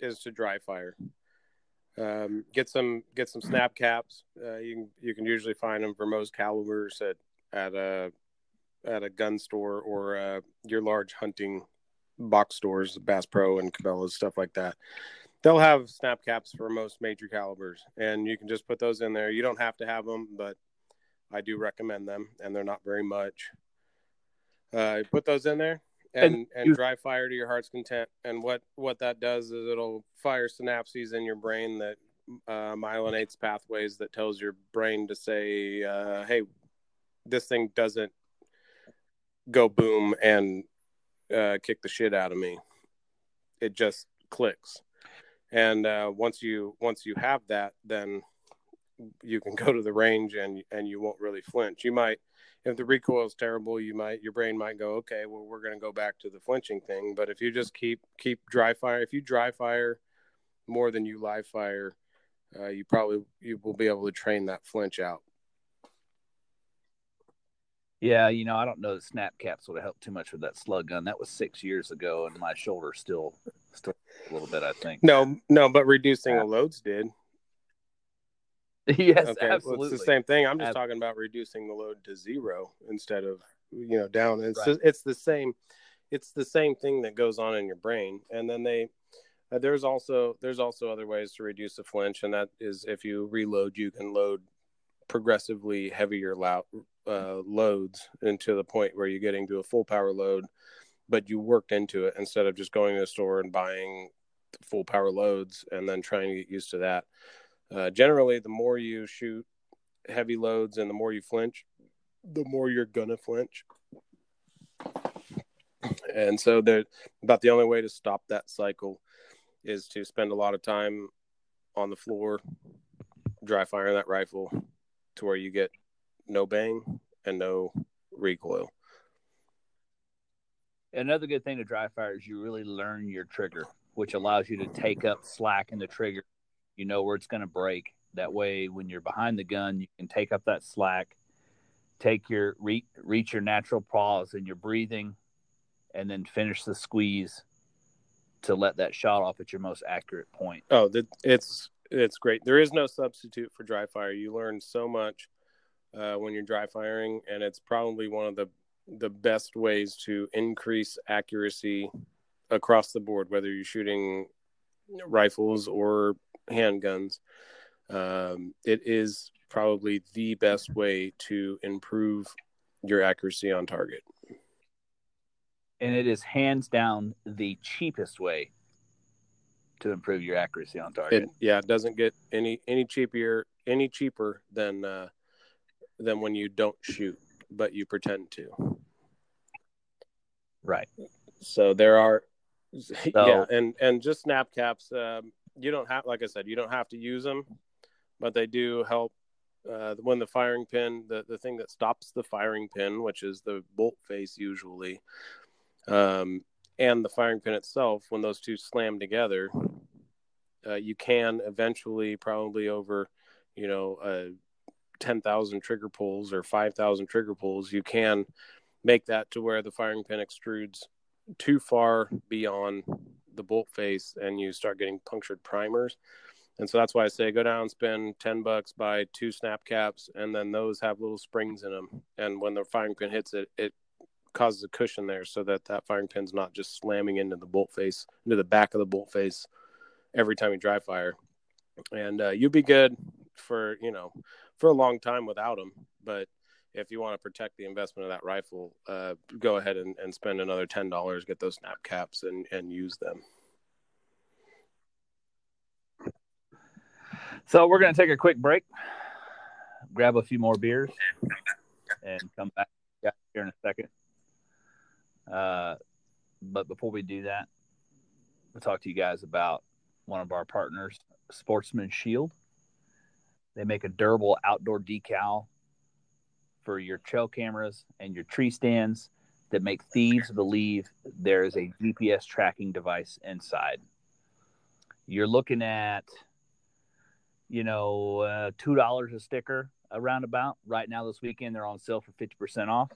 is to dry fire. Um, get some get some snap caps. Uh, you can you can usually find them for most calibers at at a at a gun store or uh, your large hunting box stores, Bass Pro and Cabela's stuff like that. They'll have snap caps for most major calibers, and you can just put those in there. You don't have to have them, but I do recommend them, and they're not very much. Uh, put those in there and, and, and dry fire to your heart's content. And what what that does is it'll fire synapses in your brain that uh, myelinates pathways that tells your brain to say, uh, "Hey, this thing doesn't go boom and uh, kick the shit out of me. It just clicks." And uh, once you once you have that, then you can go to the range and and you won't really flinch. You might if the recoil is terrible, you might your brain might go, okay, well we're going to go back to the flinching thing. But if you just keep keep dry fire, if you dry fire more than you live fire, uh, you probably you will be able to train that flinch out. Yeah, you know, I don't know the snap caps would have helped too much with that slug gun. That was six years ago, and my shoulder still still a little bit. I think. No, no, but reducing the loads did. yes, okay. absolutely. Well, it's the same thing. I'm just talking about reducing the load to zero instead of you know down. It's right. just, it's the same. It's the same thing that goes on in your brain, and then they Uh, there's also there's also other ways to reduce the flinch, and that is if you reload, you can load progressively heavier lo- uh, loads into the point where you're getting to a full power load, but you worked into it instead of just going to the store and buying full power loads and then trying to get used to that. Uh, generally, the more you shoot heavy loads and the more you flinch, the more you're gonna flinch. And so, there about the only way to stop that cycle is to spend a lot of time on the floor, dry firing that rifle to where you get no bang and no recoil. Another good thing to dry fire is you really learn your trigger, which allows you to take up slack in the trigger. You know where it's going to break. That way, when you're behind the gun, you can take up that slack, take your re- reach your natural pause in your breathing, and then finish the squeeze to let that shot off at your most accurate point. Oh, it's it's great. There is no substitute for dry fire. You learn so much uh, when you're dry firing, and it's probably one of the the best ways to increase accuracy across the board, whether you're shooting rifles or handguns. Um, it is probably the best way to improve your accuracy on target and it is hands down the cheapest way to improve your accuracy on target. It, yeah, it doesn't get any any cheaper any cheaper than uh, than when you don't shoot, but you pretend to. Right. So there are, so, yeah, and and just snap caps. Um, you don't have, like I said, you don't have to use them, but they do help. Uh, when the firing pin, the, the thing that stops the firing pin, which is the bolt face usually, um, and the firing pin itself, when those two slam together, uh, you can eventually, probably over, you know, uh, 10,000 trigger pulls or 5,000 trigger pulls, you can make that to where the firing pin extrudes too far beyond the bolt face and you start getting punctured primers. And so that's why I say go down, spend 10 bucks, buy two snap caps, and then those have little springs in them. And when the firing pin hits it, it causes a cushion there so that that firing pin's not just slamming into the bolt face, into the back of the bolt face every time you dry fire. And uh, you'll be good for, you know, for a long time without them. But if you want to protect the investment of that rifle, uh, go ahead and, and spend another $10, get those snap caps and, and use them. So we're going to take a quick break, grab a few more beers, and come back here in a second. Uh, but before we do that, we'll talk to you guys about one of our partners, Sportsman Shield. They make a durable outdoor decal for your trail cameras and your tree stands that make thieves believe there is a GPS tracking device inside. You're looking at, you know, uh, $2 a sticker around about. Right now, this weekend, they're on sale for 50% off.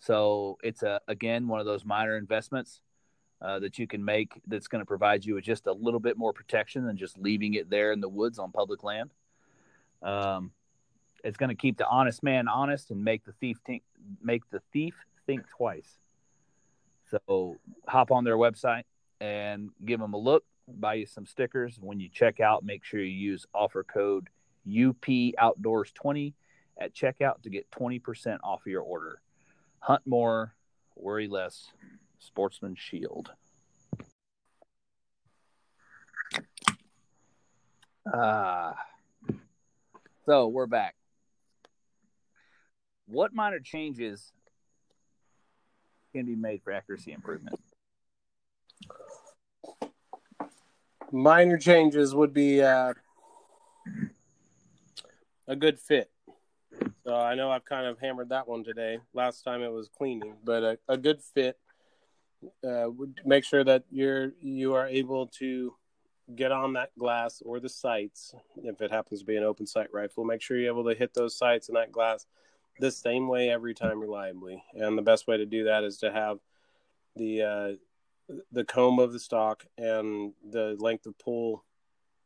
So it's a again one of those minor investments uh, that you can make that's going to provide you with just a little bit more protection than just leaving it there in the woods on public land. Um, it's going to keep the honest man honest and make the thief think, make the thief think twice. So hop on their website and give them a look. Buy you some stickers. When you check out, make sure you use offer code UP Outdoors 20 at checkout to get 20% off of your order. Hunt more, worry less. Sportsman Shield. Ah. Uh, so we're back. What minor changes can be made for accuracy improvement? Minor changes would be uh, a good fit. So I know I've kind of hammered that one today. Last time it was cleaning, but a, a good fit uh, would make sure that you're you are able to get on that glass or the sights if it happens to be an open sight rifle. Make sure you're able to hit those sights and that glass the same way every time reliably. And the best way to do that is to have the uh, the comb of the stock and the length of pull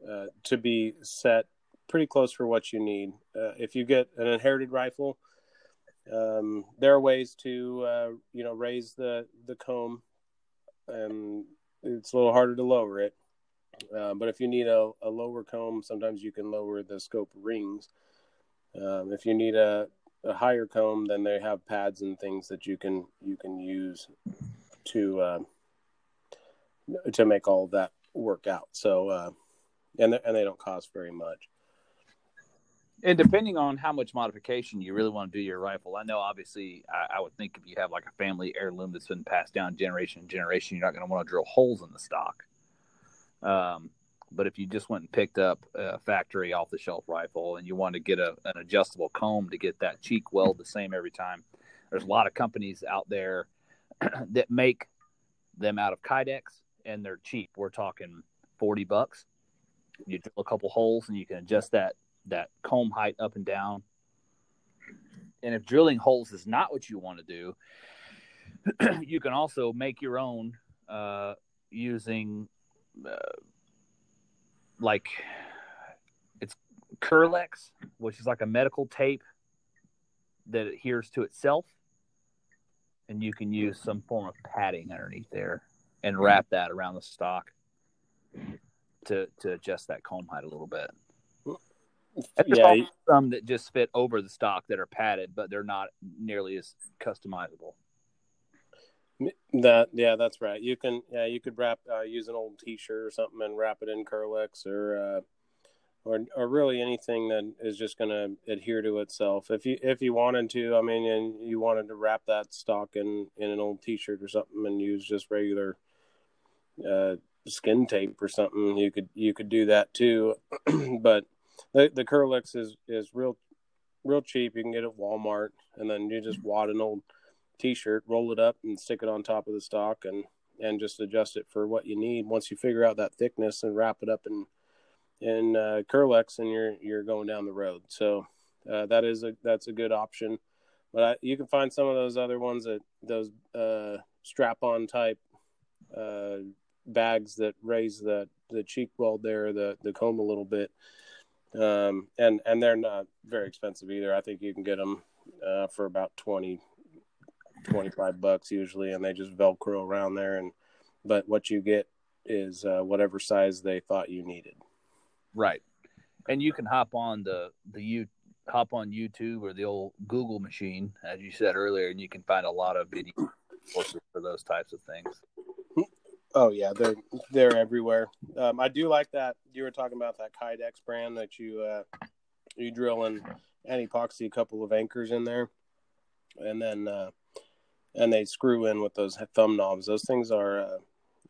uh, to be set pretty close for what you need. Uh, if you get an inherited rifle, um, there are ways to uh, you know raise the the comb, and it's a little harder to lower it. Uh, but if you need a, a lower comb, sometimes you can lower the scope rings. Um, if you need a, a higher comb, then they have pads and things that you can you can use to uh, to make all that work out. So uh, and and they don't cost very much. And depending on how much modification you really want to do your rifle, I know obviously I, I would think if you have like a family heirloom that's been passed down generation to generation, you're not going to want to drill holes in the stock. Um, but if you just went and picked up a factory off the shelf rifle and you want to get a, an adjustable comb to get that cheek weld the same every time, there's a lot of companies out there that make them out of Kydex and they're cheap. We're talking 40 bucks. You drill a couple holes and you can adjust that that comb height up and down. And if drilling holes is not what you want to do, you can also make your own uh, using uh, like it's Kerlix, which is like a medical tape that adheres to itself, and you can use some form of padding underneath there and wrap that around the stock to to adjust that comb height a little bit. yeah, some that just fit over the stock that are padded, but they're not nearly as customizable. That yeah, that's right. You can yeah, you could wrap uh, use an old T-shirt or something and wrap it in Kerlix or uh, or or really anything that is just going to adhere to itself. If you if you wanted to, I mean, and you wanted to wrap that stock in in an old T-shirt or something and use just regular uh, skin tape or something, you could you could do that too. but the the Kerlix is is real real cheap. You can get it at Walmart, and then you just wad an old t-shirt, roll it up and stick it on top of the stock and and just adjust it for what you need. Once you figure out that thickness and wrap it up in in uh, Kerlix, and you're you're going down the road. So uh, that is a that's a good option. But I, you can find some of those other ones that those uh, strap-on type uh, bags that raise the the cheek weld there, the the comb a little bit, um, and and they're not very expensive either. I think you can get them uh, for about 20 25 bucks usually and they just velcro around there and but what you get is uh, whatever size they thought you needed. Right. And you can hop on the the you hop on youtube or the old google machine as you said earlier and you can find a lot of video courses for those types of things. Oh yeah they're they're everywhere. Um, i do like that you were talking about that kydex brand that you uh you drill in and epoxy a couple of anchors in there. And then uh and they screw in with those thumb knobs. Those things are uh,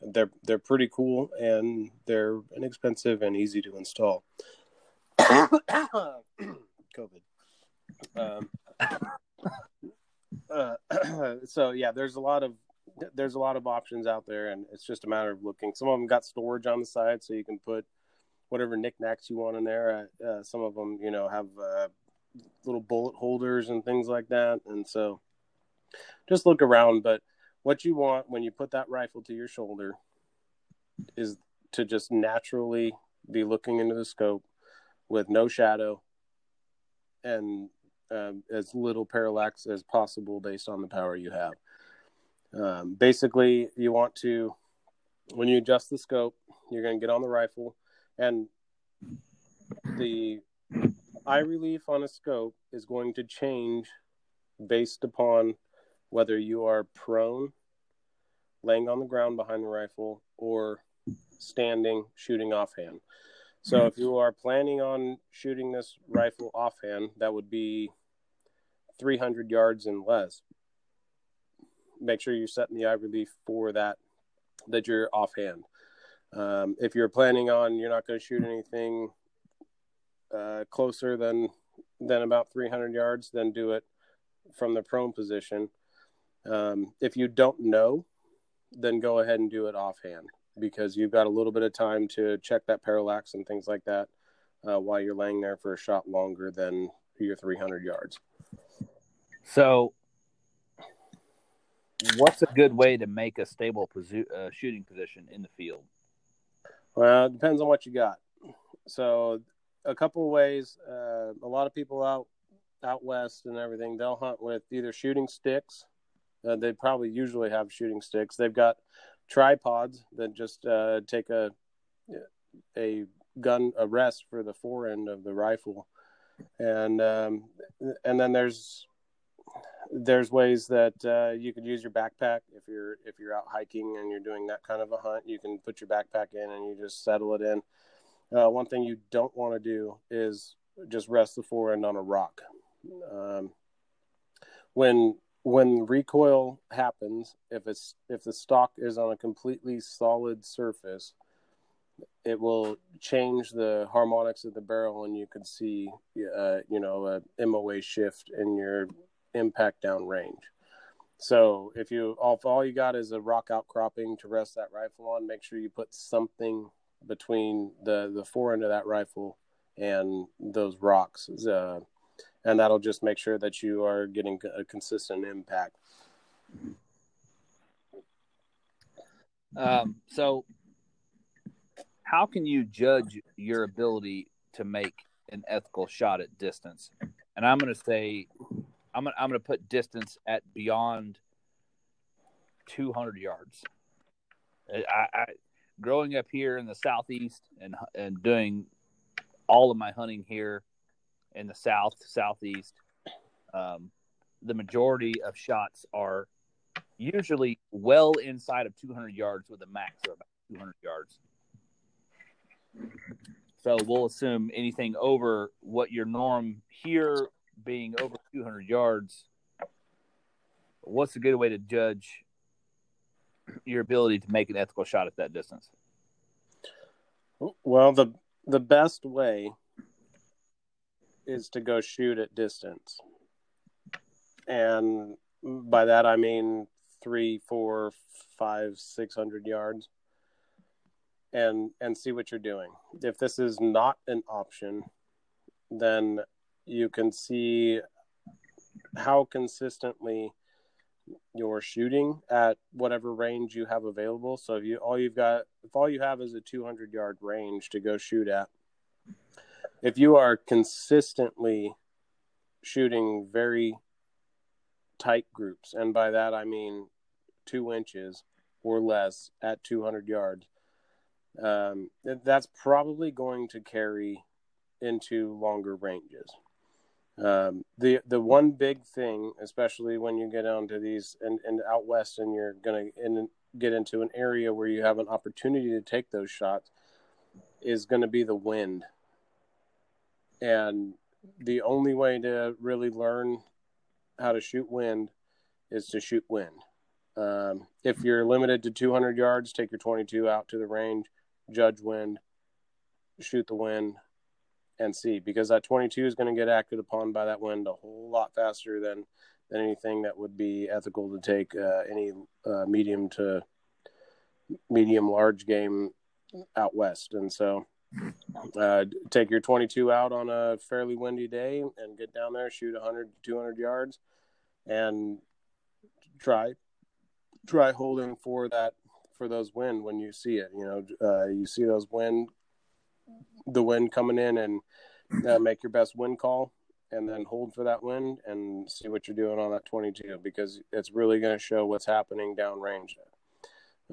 they're they're pretty cool and they're inexpensive and easy to install. COVID. Um, uh, so yeah, there's a lot of there's a lot of options out there, and it's just a matter of looking. Some of them got storage on the side, so you can put whatever knickknacks you want in there. Uh, uh some of them, you know, have uh, little bullet holders and things like that, and so just look around. But what you want when you put that rifle to your shoulder is to just naturally be looking into the scope with no shadow and um, as little parallax as possible based on the power you have. Um, basically, you want to, when you adjust the scope, you're going to get on the rifle, and the eye relief on a scope is going to change based upon whether you are prone, laying on the ground behind the rifle, or standing shooting offhand. So mm-hmm. if you are planning on shooting this rifle offhand, that would be 300 yards and less. Make sure you're setting the eye relief for that, that you're offhand. Um, if you're planning on you're not going to shoot anything uh, closer than than about 300 yards, then do it from the prone position. Um, if you don't know, then go ahead and do it offhand because you've got a little bit of time to check that parallax and things like that uh, while you're laying there for a shot longer than your 300 yards. So, what's a good way to make a stable posi- uh, shooting position in the field? Well, it depends on what you got. So, a couple of ways. Uh, a lot of people out out west and everything, they'll hunt with either shooting sticks uh, they probably usually have shooting sticks. They've got tripods that just uh, take a a gun a rest for the fore end of the rifle, and um, and then there's there's ways that uh, you could use your backpack if you're if you're out hiking and you're doing that kind of a hunt. You can put your backpack in and you just settle it in. Uh, one thing you don't want to do is just rest the fore end on a rock. Um, when when recoil happens, if it's if the stock is on a completely solid surface, it will change the harmonics of the barrel, and you can see, uh, you know, a MOA shift in your impact down range. So if you if all you got is a rock outcropping to rest that rifle on, make sure you put something between the the fore end of that rifle and those rocks, uh, and that'll just make sure that you are getting a consistent impact. Um, so, how can you judge your ability to make an ethical shot at distance? And I'm going to say, I'm going I'm to put distance at beyond 200 yards. I, I growing up here in the southeast and and doing all of my hunting here in the south southeast, um, the majority of shots are usually well inside of 200 yards with a max of about 200 yards. So we'll assume anything over what your norm here being over 200 yards. What's a good way to judge your ability to make an ethical shot at that distance? Well, the the best way is to go shoot at distance, and by that I mean three, four, five, six hundred yards, and and see what you're doing. If this is not an option, then you can see how consistently you're shooting at whatever range you have available. So if you all you've got if all you have is a 200 yard range to go shoot at, if you are consistently shooting very tight groups, and by that I mean two inches or less at 200 yards, um, that's probably going to carry into longer ranges. Um, the the one big thing, especially when you get onto these and, and out west, and you're gonna in, get into an area where you have an opportunity to take those shots, is going to be the wind. And the only way to really learn how to shoot wind is to shoot wind. Um, if you're limited to 200 yards, take your 22 out to the range, judge wind, shoot the wind, and see because that 22 is going to get acted upon by that wind a whole lot faster than than anything that would be ethical to take uh, any uh, medium to medium large game out west and so uh, take your 22 out on a fairly windy day and get down there shoot 100 200 yards and try try holding for that for those wind when you see it you know uh, you see those wind the wind coming in and uh, make your best wind call and then hold for that wind and see what you're doing on that 22 because it's really going to show what's happening downrange.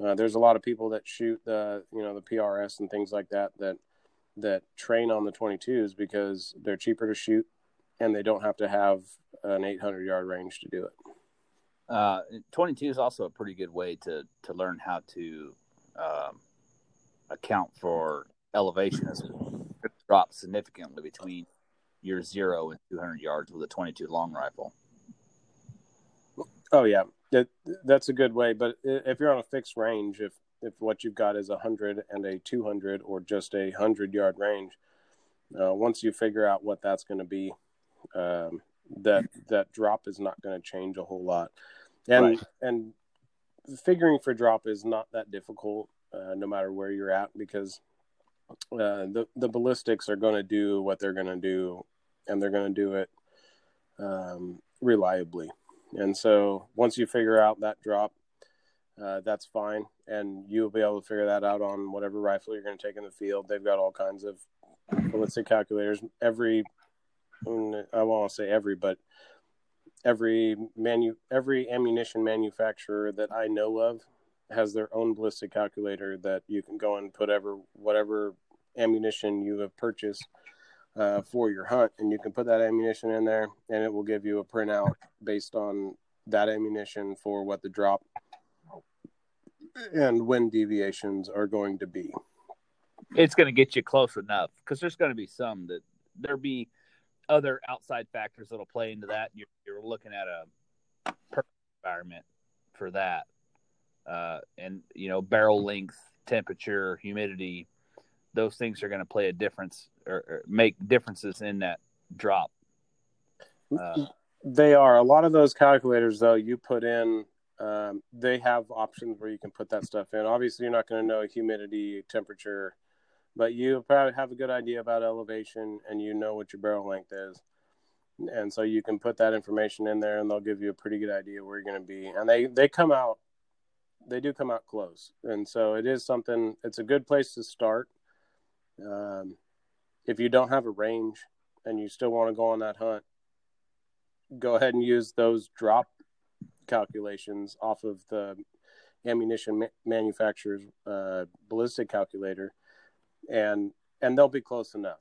Uh, there's a lot of people that shoot the you know the PRS and things like that that that train on the 22s because they're cheaper to shoot and they don't have to have an 800 yard range to do it. Uh, 22 is also a pretty good way to to learn how to um, account for elevation as it drops significantly between your zero and 200 yards with a 22 long rifle. Oh yeah, that that's a good way. But if you're on a fixed range, if if what you've got is a hundred and a 200 or just a hundred yard range, uh, once you figure out what that's going to be, um, that that drop is not going to change a whole lot. And right. and figuring for drop is not that difficult, uh, no matter where you're at, because uh, the the ballistics are going to do what they're going to do, and they're going to do it um, reliably. And so once you figure out that drop, uh, that's fine, and you'll be able to figure that out on whatever rifle you're going to take in the field. They've got all kinds of ballistic calculators. Every mm, I won't say every, but every manu every ammunition manufacturer that I know of has their own ballistic calculator that you can go and put ever whatever ammunition you have purchased uh, for your hunt, and you can put that ammunition in there, and it will give you a printout based on that ammunition for what the drop and when deviations are going to be. It's going to get you close enough because there's going to be some that there be other outside factors that'll play into that. You're, you're looking at a perfect environment for that, uh, and you know barrel length, temperature, humidity, those things are going to play a difference or, or, make differences in that drop. Uh, they are a lot of those calculators though. You put in, um, they have options where you can put that stuff in. Obviously, you're not going to know humidity, temperature, but you probably have a good idea about elevation and you know what your barrel length is. And so you can put that information in there, and they'll give you a pretty good idea where you're going to be. And they they come out, they do come out close. And so it is something. It's a good place to start um, if you don't have a range and you still want to go on that hunt, go ahead and use those drop calculations off of the ammunition ma- manufacturer's uh, ballistic calculator, and and they'll be close enough.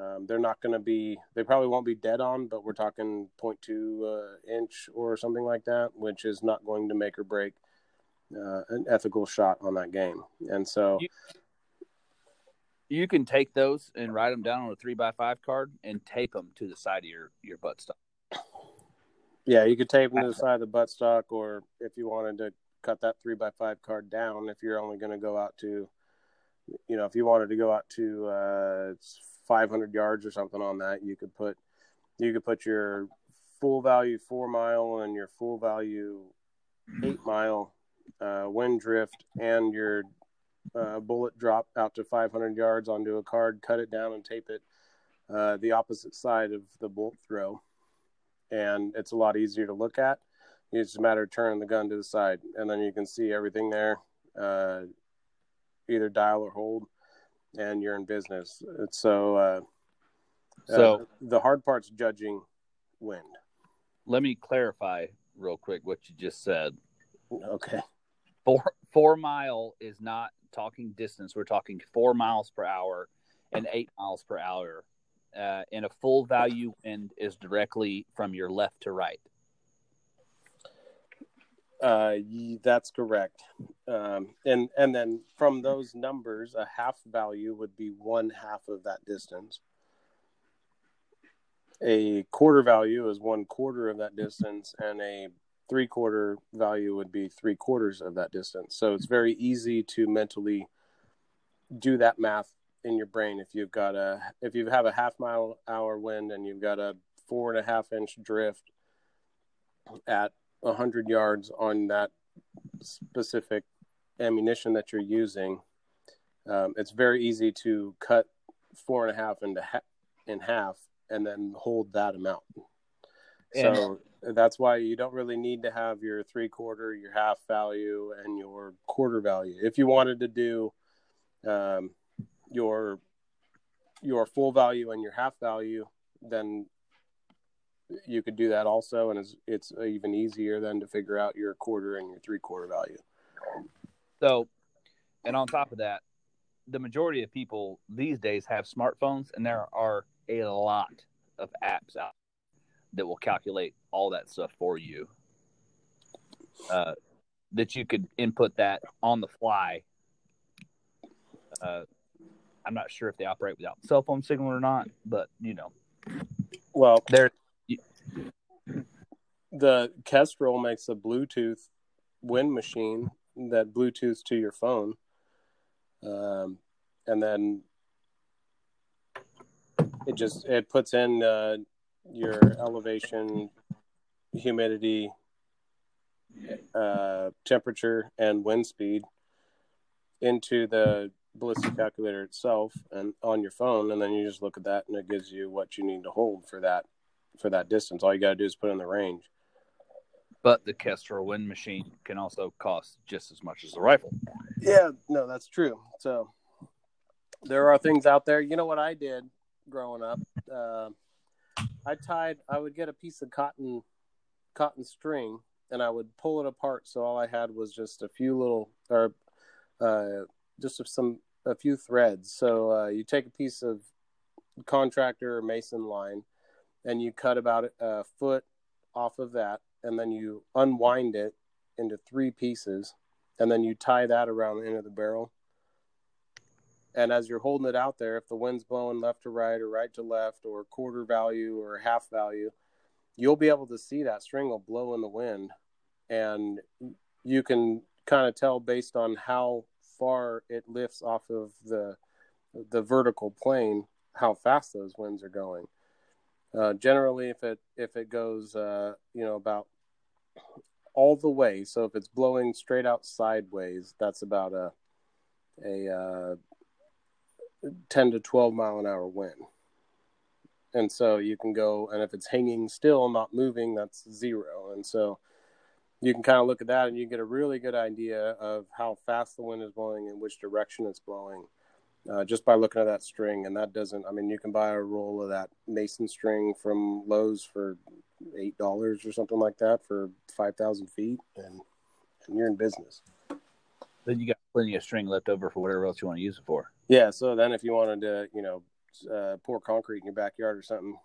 Um, they're not going to be. They probably won't be dead on, but we're talking 0.2 uh, inch or something like that, which is not going to make or break uh, an ethical shot on that game. And so, you, you can take those and write them down on a three by five card and tape them to the side of your your buttstock. Yeah, you could tape them to the side of the buttstock, or if you wanted to cut that three by five card down, if you're only going to go out to, you know, if you wanted to go out to uh, 500 yards or something on that, you could put you could put your full value four mile and your full value eight mile uh, wind drift and your uh, bullet drop out to 500 yards onto a card, cut it down, and tape it uh, the opposite side of the bolt throw. And it's a lot easier to look at. It's just a matter of turning the gun to the side, and then you can see everything there, uh, either dial or hold, and you're in business. So, uh, so uh, the hard part's judging wind. Let me clarify real quick what you just said. Okay. Four four mile is not talking distance, we're talking four miles per hour and eight miles per hour. Uh, and a full value wind is directly from your left to right. Uh, that's correct. Um, and and then from those numbers, a half value would be one half of that distance. A quarter value is one quarter of that distance, and a three quarter value would be three quarters of that distance. So it's very easy to mentally do that math in your brain if you've got a if you have a half mile hour wind and you've got a four and a half inch drift at a hundred yards on that specific ammunition that you're using, um, it's very easy to cut four and a half into ha- in half and then hold that amount. So that's why you don't really need to have your three quarter, your half value, and your quarter value. If you wanted to do um, your your full value and your half value, then you could do that also, and it's it's even easier then to figure out your quarter and your three quarter value. So, and on top of that, the majority of people these days have smartphones, and there are a lot of apps out that will calculate all that stuff for you. Uh, that you could input that on the fly. Uh, I'm not sure if they operate without cell phone signal or not, but you know, well, there. The Kestrel makes a Bluetooth wind machine that Bluetooths to your phone, um, and then it just it puts in uh, your elevation, humidity, uh, temperature, and wind speed into the ballistic calculator itself and on your phone, and then you just look at that, and it gives you what you need to hold for that for that distance. All you got to do is put in the range. But the Kestrel wind machine can also cost just as much as the rifle. Yeah, no, that's true. So there are things out there. You know what I did growing up? Uh, I tied. I would get a piece of cotton, cotton string, and I would pull it apart. So all I had was just a few little, or uh, just some a few threads. So uh, you take a piece of contractor or mason line, and you cut about a foot off of that, and then you unwind it into three pieces, and then you tie that around the end of the barrel. And as you're holding it out there, if the wind's blowing left to right or right to left or quarter value or half value, you'll be able to see that string will blow in the wind. And you can kind of tell based on how far it lifts off of the the vertical plane how fast those winds are going. Uh, generally, if it if it goes, uh, you know, about all the way, so if it's blowing straight out sideways, that's about a a uh, ten to twelve mile an hour wind. And so you can go, and if it's hanging still, not moving, that's zero. And so you can kind of look at that and you get a really good idea of how fast the wind is blowing and which direction it's blowing uh, just by looking at that string. And that doesn't, I mean, you can buy a roll of that Mason string from Lowe's for $8 or something like that for 5,000 feet, and, and you're in business. Then you got plenty of string left over for whatever else you want to use it for. Yeah. So then if you wanted to, you know, uh, pour concrete in your backyard or something,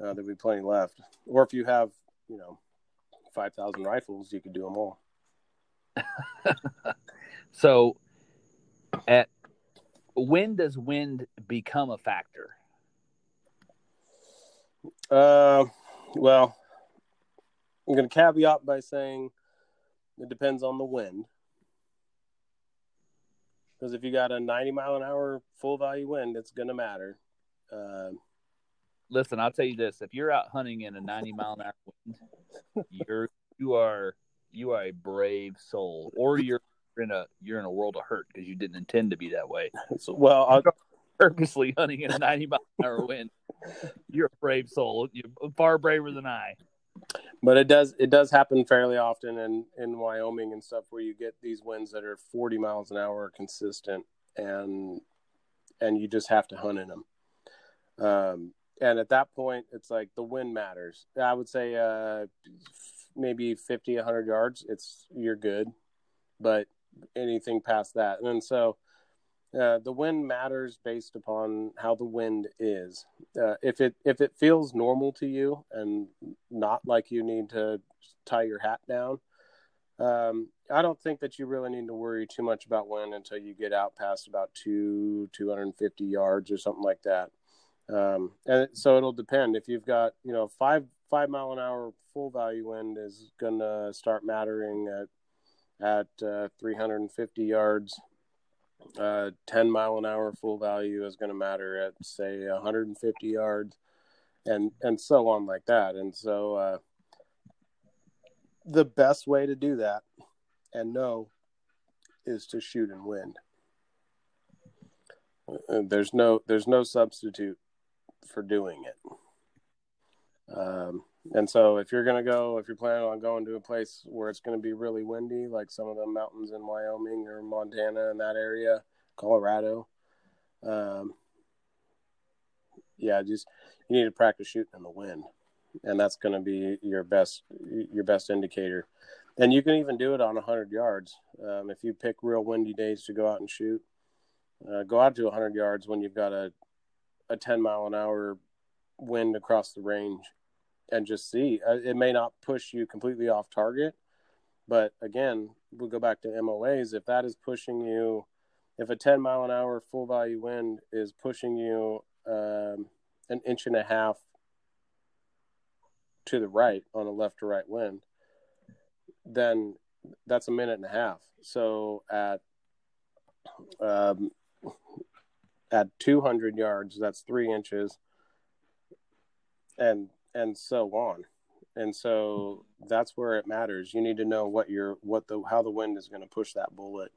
uh, there'd be plenty left. Or if you have, you know, 5,000 rifles, you could do them all. so, at when does wind become a factor? Uh, well, I'm going to caveat by saying it depends on the wind. Because if you got a 90 mile an hour full value wind, it's going to matter. Uh, Listen, I'll tell you this: if you're out hunting in a 90 mile an hour wind, you're you are you are a brave soul, or you're in a you're in a world of hurt because you didn't intend to be that way. So, well, I'll purposely hunting in a 90 mile an hour wind. You're a brave soul. You're far braver than I. But it does it does happen fairly often in in Wyoming and stuff where you get these winds that are 40 miles an hour consistent and and you just have to hunt in them. Um, and at that point, it's like the wind matters. I would say uh, maybe 50, 100 yards, it's you're good. But anything past that. And so uh, the wind matters based upon how the wind is. Uh, if it if it feels normal to you and not like you need to tie your hat down, um, I don't think that you really need to worry too much about wind until you get out past about two two hundred and fifty yards or something like that. Um, and so it'll depend. If you've got you know five five mile an hour full value wind is going to start mattering at at uh, 350 yards. Uh, 10 mile an hour full value is going to matter at say 150 yards, and and so on like that. And so uh, the best way to do that and know is to shoot and wind. Uh, there's no there's no substitute for doing it. Um, and so, if you're going to go, if you're planning on going to a place where it's going to be really windy, like some of the mountains in Wyoming or Montana in that area, Colorado, um, yeah, just you need to practice shooting in the wind, and that's going to be your best your best indicator. And you can even do it on 100 yards um, if you pick real windy days to go out and shoot. Uh, go out to 100 yards when you've got a a 10 mile an hour wind across the range and just see. Uh, it may not push you completely off target, but again, we'll go back to MOAs. If that is pushing you, if a 10 mile an hour full value wind is pushing you um, an inch and a half to the right on a left to right wind, then that's a minute and a half. So at um, at 200 yards, that's three inches, and and so on. And so that's where it matters. You need to know what your what the how the wind is going to push that bullet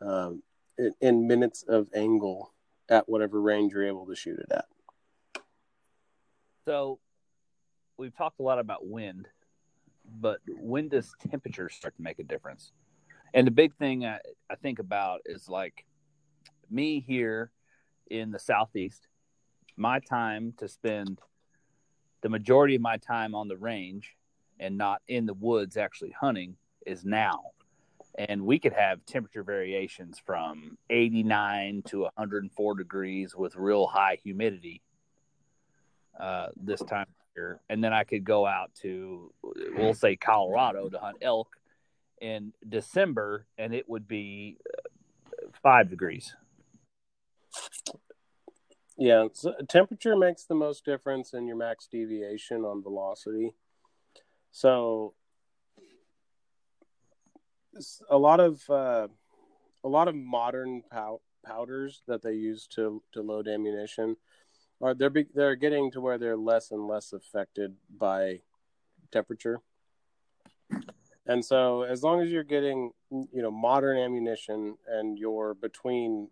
um, in, in minutes of angle at whatever range you're able to shoot it at. So we've talked a lot about wind, but when does temperature start to make a difference? And the big thing I, I think about is like me here in the southeast, my time to spend the majority of my time on the range and not in the woods actually hunting is now. and we could have temperature variations from 89 to 104 degrees with real high humidity uh, this time of year. And then I could go out to, we'll say, Colorado to hunt elk in December, and it would be uh, five degrees. Yeah, temperature makes the most difference in your max deviation on velocity. So a lot of uh, a lot of modern pow- powders that they use to to load ammunition are they're be, they're getting to where they're less and less affected by temperature. And so as long as you're getting you know modern ammunition and you're between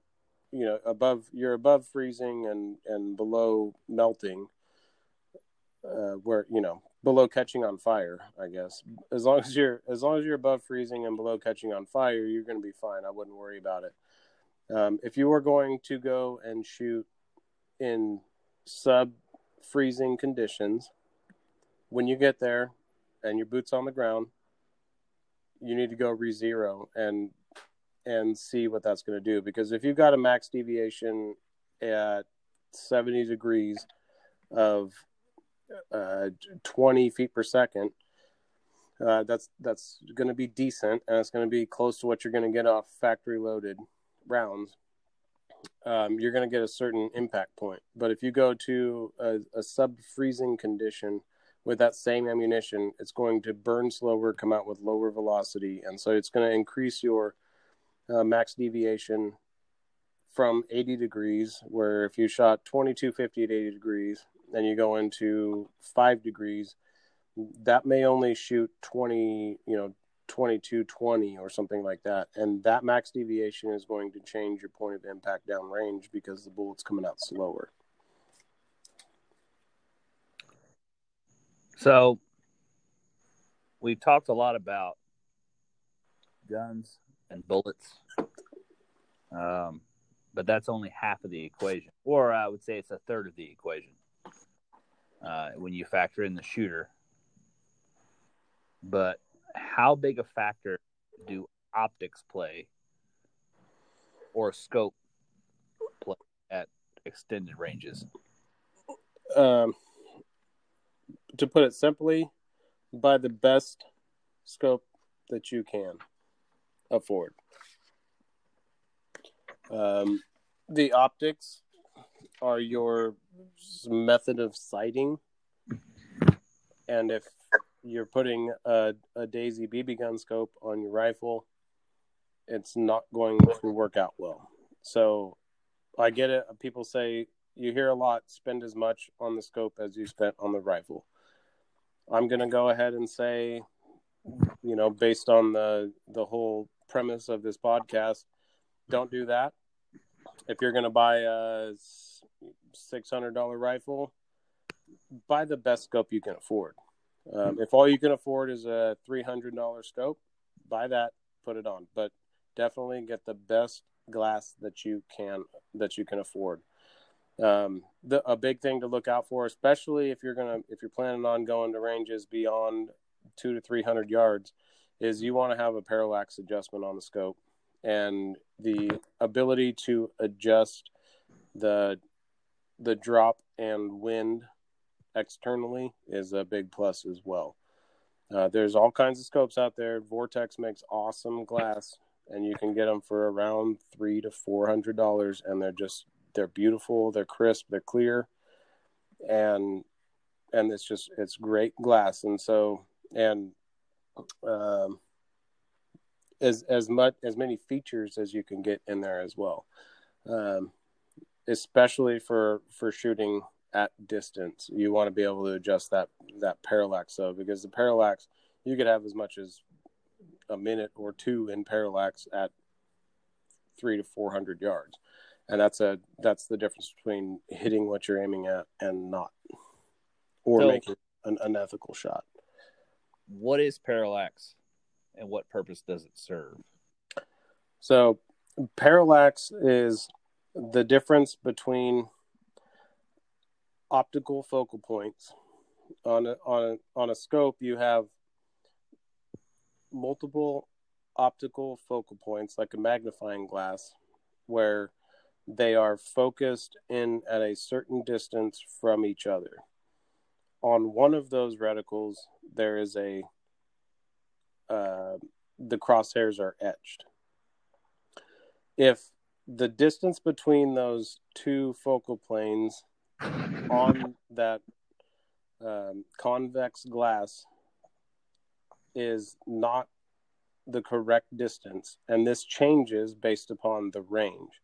you know above you're above freezing and and below melting uh, where you know below catching on fire i guess. As long as you're as long as you're above freezing and below catching on fire you're going to be fine. I wouldn't worry about it. Um, if you were going to go and shoot in sub freezing conditions when you get there and your boots on the ground you need to go re-zero and and see what that's going to do because if you've got a max deviation at 70 degrees of uh, 20 feet per second. Uh, that's that's going to be decent, and it's going to be close to what you're going to get off factory loaded rounds. Um, you're going to get a certain impact point. But if you go to a, a sub freezing condition with that same ammunition, it's going to burn slower, come out with lower velocity, and so it's going to increase your uh, max deviation from 80 degrees. Where if you shot 2250 at 80 degrees, and you go into five degrees, that may only shoot 20, you know, 22, 20 or something like that. And that max deviation is going to change your point of impact downrange because the bullet's coming out slower. So we've talked a lot about guns and bullets. Um, but that's only half of the equation, or I would say it's a third of the equation uh, when you factor in the shooter. But how big a factor do optics play or scope play at extended ranges? Um, to put it simply, buy the best scope that you can afford. Um, the optics are your method of sighting. And if you're putting a, a Daisy BB gun scope on your rifle, it's not going to work out well. So I get it. People say you hear a lot spend as much on the scope as you spent on the rifle. I'm going to go ahead and say, you know, based on the the whole premise of this podcast, don't do that. If you're going to buy a six hundred dollar rifle, buy the best scope you can afford. Um, if all you can afford is a three hundred dollar scope, buy that, put it on. But definitely get the best glass that you can that you can afford. Um, the, a big thing to look out for, especially if you're gonna if you're planning on going to ranges beyond two to three hundred yards, is you want to have a parallax adjustment on the scope and the ability to adjust the the drop and wind externally is a big plus as well. Uh, there's all kinds of scopes out there. Vortex makes awesome glass, and you can get them for around three to four hundred dollars, and they're just they're beautiful, they're crisp, they're clear, and and it's just it's great glass. And so and um, as as much as many features as you can get in there as well. Um, especially for for shooting at distance. You want to be able to adjust that that parallax so because the parallax you could have as much as a minute or two in parallax at three to four hundred yards, and that's a that's the difference between hitting what you're aiming at and not, or so, making an unethical shot. What is parallax, and what purpose does it serve? So, parallax is the difference between optical focal points on a, on a, on a scope you have multiple optical focal points like a magnifying glass where they are focused in at a certain distance from each other. On one of those reticles, there is a uh, the crosshairs are etched. If the distance between those two focal planes on that um, convex glass is not the correct distance, and this changes based upon the range.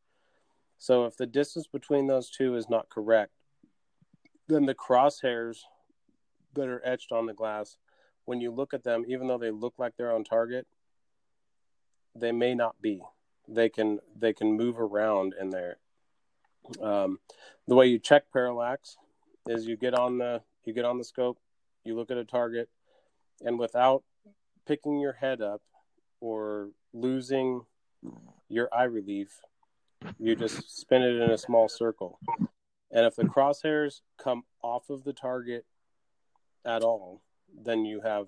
So if the distance between those two is not correct, then the crosshairs that are etched on the glass, when you look at them, even though they look like they're on target, they may not be. They can they can move around in there. Um, the way you check parallax is you get on the you get on the scope, you look at a target, and without picking your head up or losing your eye relief, you just spin it in a small circle. And if the crosshairs come off of the target at all, then you have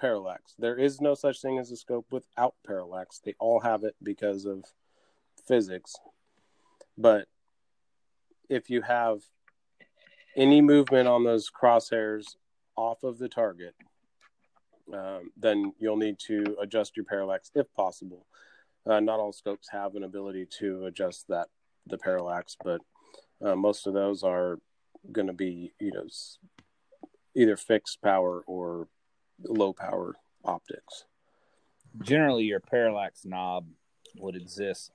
parallax. There is no such thing as a scope without parallax. They all have it because of physics. But if you have any movement on those crosshairs off of the target, um, then you'll need to adjust your parallax if possible. Uh, not all scopes have an ability to adjust that the parallax, but uh, most of those are going to be you know either fixed power or low power optics. Generally, your parallax knob would exist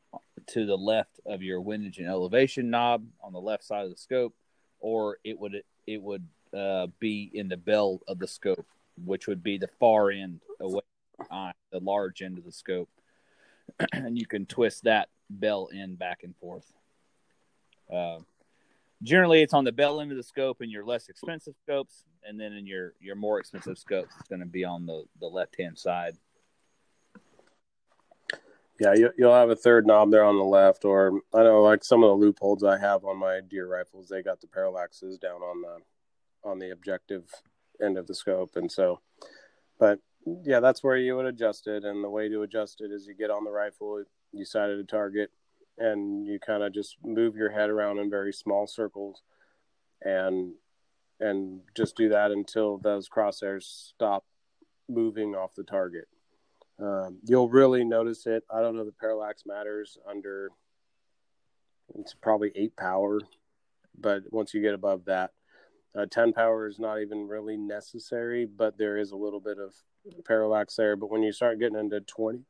to the left of your windage and elevation knob on the left side of the scope, or it would it would uh, be in the bell of the scope, which would be the far end away on the large end of the scope, and you can twist that bell end back and forth. Uh, generally, it's on the bell end of the scope in your less expensive scopes, and then in your your more expensive scopes, it's going to be on the the left hand side. Yeah, you, will have a third knob there on the left, or I know like some of the Leupolds I have on my deer rifles, they got the parallaxes down on the on the objective end of the scope, and so, but yeah, that's where you would adjust it, and the way to adjust it is you get on the rifle, you sight at a target, and you kind of just move your head around in very small circles, and and just do that until those crosshairs stop moving off the target um, you'll really notice it. I don't know the parallax matters under it's probably eight power, but once you get above that, uh, 10 power is not even really necessary, but there is a little bit of parallax there. But when you start getting into 20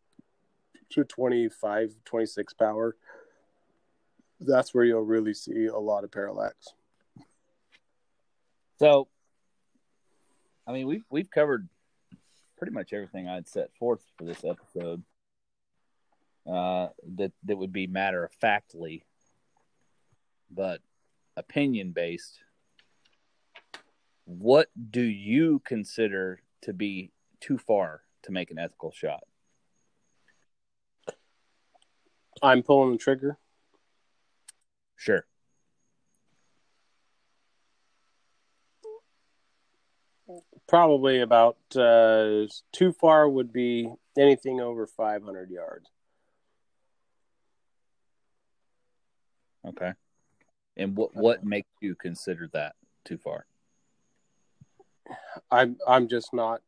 to 25, 26 power, that's where you'll really see a lot of parallax. So, I mean, we've we've covered pretty much everything I'd set forth for this episode. Uh, that that would be matter of factly, but opinion based. What do you consider to be too far to make an ethical shot? I'm pulling the trigger. Sure. probably about uh, too far would be anything over 500 yards. Okay. And what what makes you consider that too far? I'm I'm just not.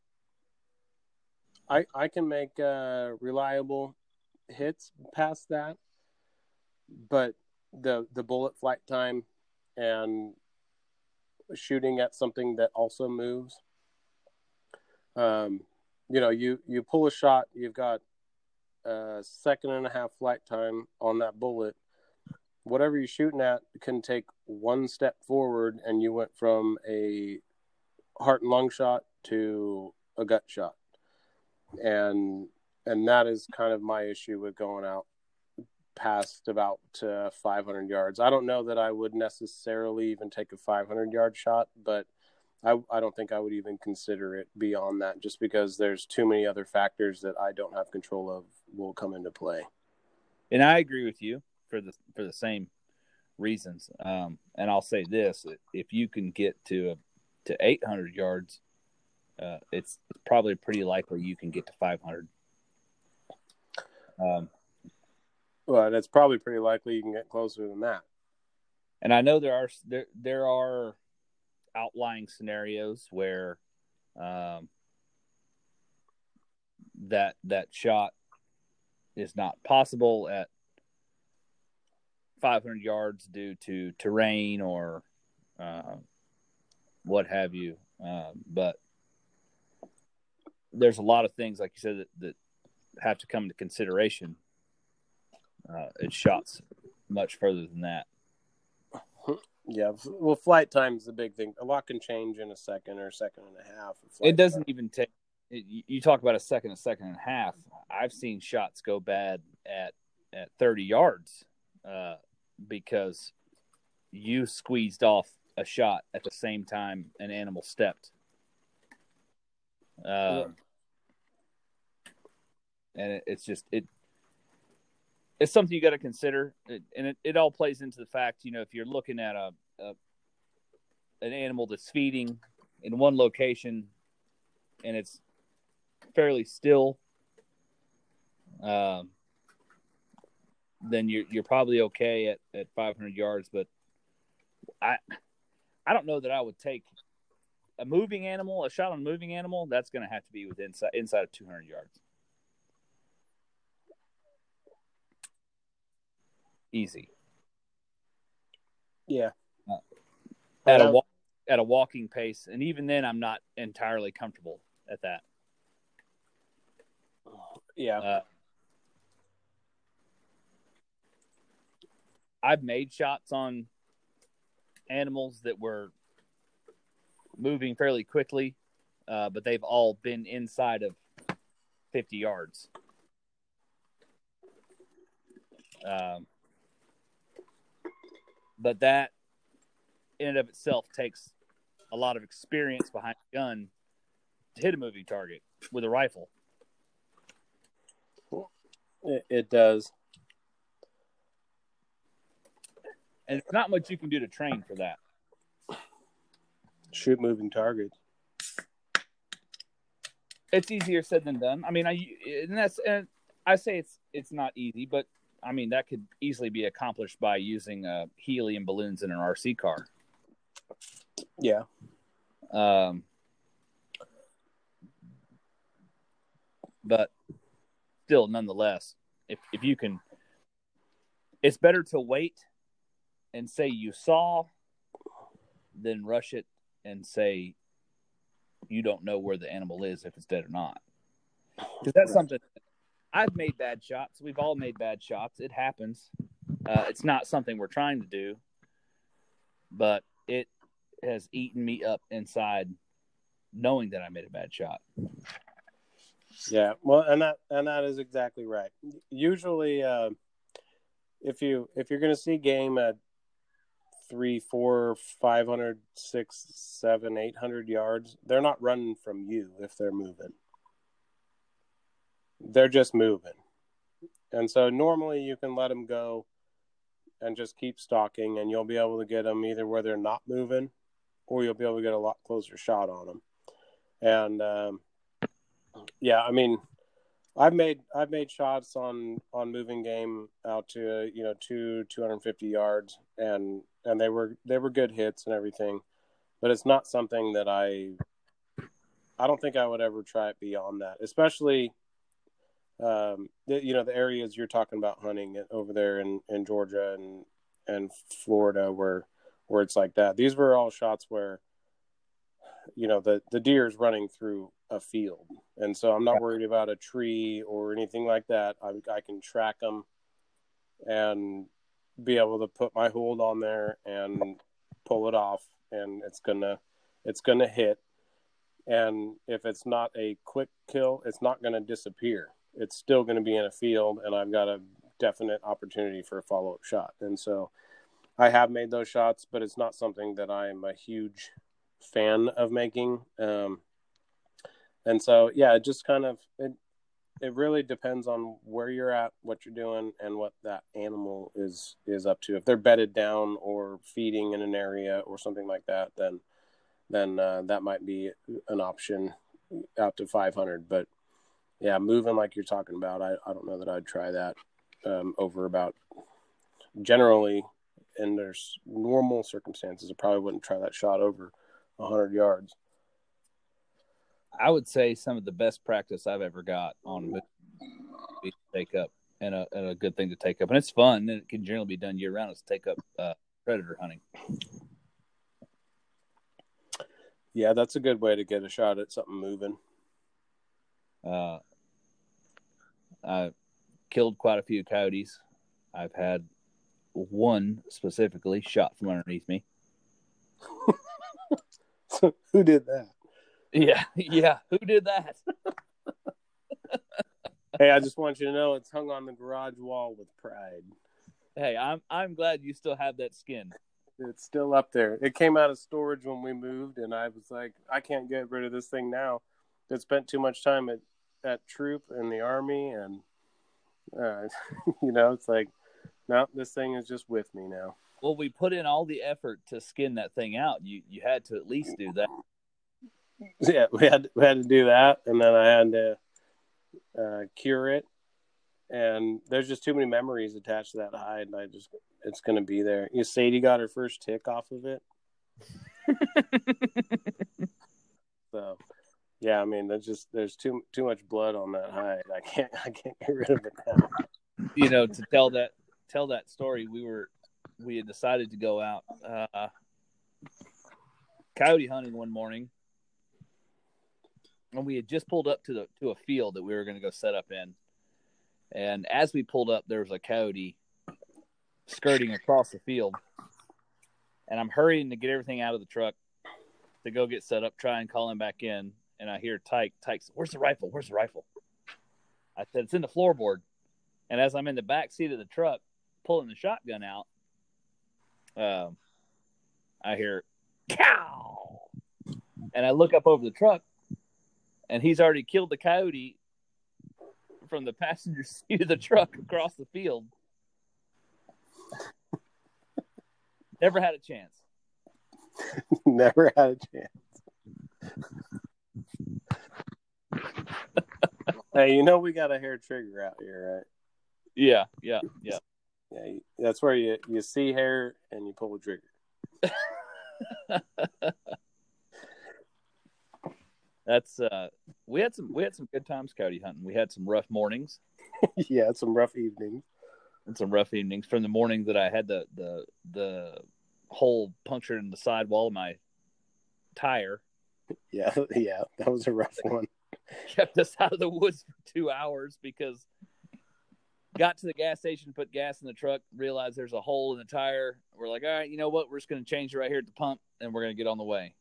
I I can make uh, reliable hits past that, but the the bullet flight time and shooting at something that also moves um, you know, you you pull a shot, you've got a second and a half flight time on that bullet. Whatever you're shooting at can take one step forward, and you went from a heart and lung shot to a gut shot, and and that is kind of my issue with going out past about uh, 500 yards. I don't know that I would necessarily even take a 500 yard shot, but I, I don't think I would even consider it beyond that just because there's too many other factors that I don't have control of will come into play. And I agree with you for the for the same reasons. Um, and I'll say this: if you can get to a, to 800 yards, uh, it's probably pretty likely you can get to 500. Um, well, it's probably pretty likely you can get closer than that. And I know there are there there are outlying scenarios where um, that that shot is not possible at 500 yards due to terrain or uh, what have you. Um, but there's a lot of things, like you said, that, that have to come into consideration. Uh, it shots much further than that. Yeah, well, flight time is the big thing. A lot can change in a second or a second and a half. It doesn't time. even take. It, you talk about a second, a second and a half. I've seen shots go bad at at 30 yards uh, because you squeezed off a shot at the same time an animal stepped. Uh, yeah. And it, it's just it. It's something you got to consider, it, and it, it all plays into the fact you know if you're looking at a, a an animal that's feeding in one location and it's fairly still, um, then you're you're probably okay at, at 500 yards. But I I don't know that I would take a moving animal, a shot on a moving animal. That's going to have to be within inside, inside of 200 yards. Easy. Yeah. Uh, at a at a walking pace, and even then, I'm not entirely comfortable at that. Yeah. Uh, I've made shots on animals that were moving fairly quickly, uh, but they've all been inside of 50 yards. Um, but that in and of itself takes a lot of experience behind a gun to hit a moving target with a rifle. It, it does and it's not much you can do to train for that. Shoot moving targets. It's easier said than done. I mean, I and that's and I say it's it's not easy, but I mean that could easily be accomplished by using uh, helium balloons in an RC car. Yeah. Um. But still, nonetheless, if if you can, it's better to wait and say you saw, then rush it and say you don't know where the animal is if it's dead or not. Because that's something I've made bad shots. We've all made bad shots. It happens. Uh, it's not something we're trying to do, but it has eaten me up inside knowing that I made a bad shot. Yeah, well, and that and that is exactly right. Usually, uh, if you if you're going to see game at three, four, five hundred, six, seven, eight hundred yards, they're not running from you if they're moving. They're just moving. And so normally you can let them go and just keep stalking, and you'll be able to get them either where they're not moving or you'll be able to get a lot closer shot on them. And um, yeah, I mean, I've made I've made shots on on moving game out to you know two two hundred fifty yards, and and they were they were good hits and everything, but it's not something that I I don't think I would ever try it beyond that, especially um, the, you know the areas you're talking about hunting over there in in Georgia and and Florida where where it's like that. These were all shots where you know the the deer is running through a field, and so I'm not worried about a tree or anything like that. I, I can track them and be able to put my hold on there and pull it off, and it's gonna it's gonna hit. And if it's not a quick kill, it's not gonna disappear. It's still gonna be in a field, and I've got a definite opportunity for a follow up shot. And so I have made those shots, but it's not something that I'm a huge fan of making. Um, and so, yeah, it just kind of it, it really depends on where you're at, what you're doing, and what that animal is is up to. If they're bedded down or feeding in an area or something like that, then then uh, that might be an option out to 500. But yeah, moving like you're talking about, I, I don't know that I'd try that um, over about generally in there's normal circumstances. I probably wouldn't try that shot over 100 yards. I would say some of the best practice I've ever got on take up and a, and a good thing to take up. And it's fun and it can generally be done year round is take up uh, predator hunting. Yeah, that's a good way to get a shot at something moving. Uh, I've killed quite a few coyotes. I've had one specifically shot from underneath me. so Who did that? Yeah, yeah. Who did that? hey, I just want you to know it's hung on the garage wall with pride. Hey, I'm I'm glad you still have that skin. It's still up there. It came out of storage when we moved, and I was like, I can't get rid of this thing now. It spent too much time at at troop in the army, and uh, you know, it's like, no, this thing is just with me now. Well, we put in all the effort to skin that thing out. You you had to at least do that. Yeah, we had we had to do that, and then I had to uh, cure it. And there's just too many memories attached to that hide. And I just, it's going to be there. You Sadie got her first tick off of it. so, yeah, I mean, there's just there's too too much blood on that hide. I can't I can't get rid of it now. You know, to tell that tell that story, we were we had decided to go out uh, coyote hunting one morning, and we had just pulled up to the to a field that we were going to go set up in. And as we pulled up, there was a coyote skirting across the field, and I'm hurrying to get everything out of the truck to go get set up, try and call him back in. And I hear Tyke, Tyke, where's the rifle? Where's the rifle? I said, it's in the floorboard. And as I'm in the back seat of the truck, pulling the shotgun out, um, I hear cow, and I look up over the truck, and he's already killed the coyote from the passenger seat of the truck across the field. Never had a chance. Never had a chance. Hey, you know we got a hair trigger out here, right? Yeah, yeah, yeah. Yeah, that's where you you see hair and you pull the trigger. that's uh we had some we had some good times coyote hunting. We had some rough mornings. yeah, some rough evenings. And some rough evenings from the morning that I had the the the hole punctured in the sidewall of my tire. Yeah, yeah, that was a rough one. Kept us out of the woods for two hours because got to the gas station, put gas in the truck, realized there's a hole in the tire. We're like, all right, you know what? We're just going to change it right here at the pump, and we're going to get on the way.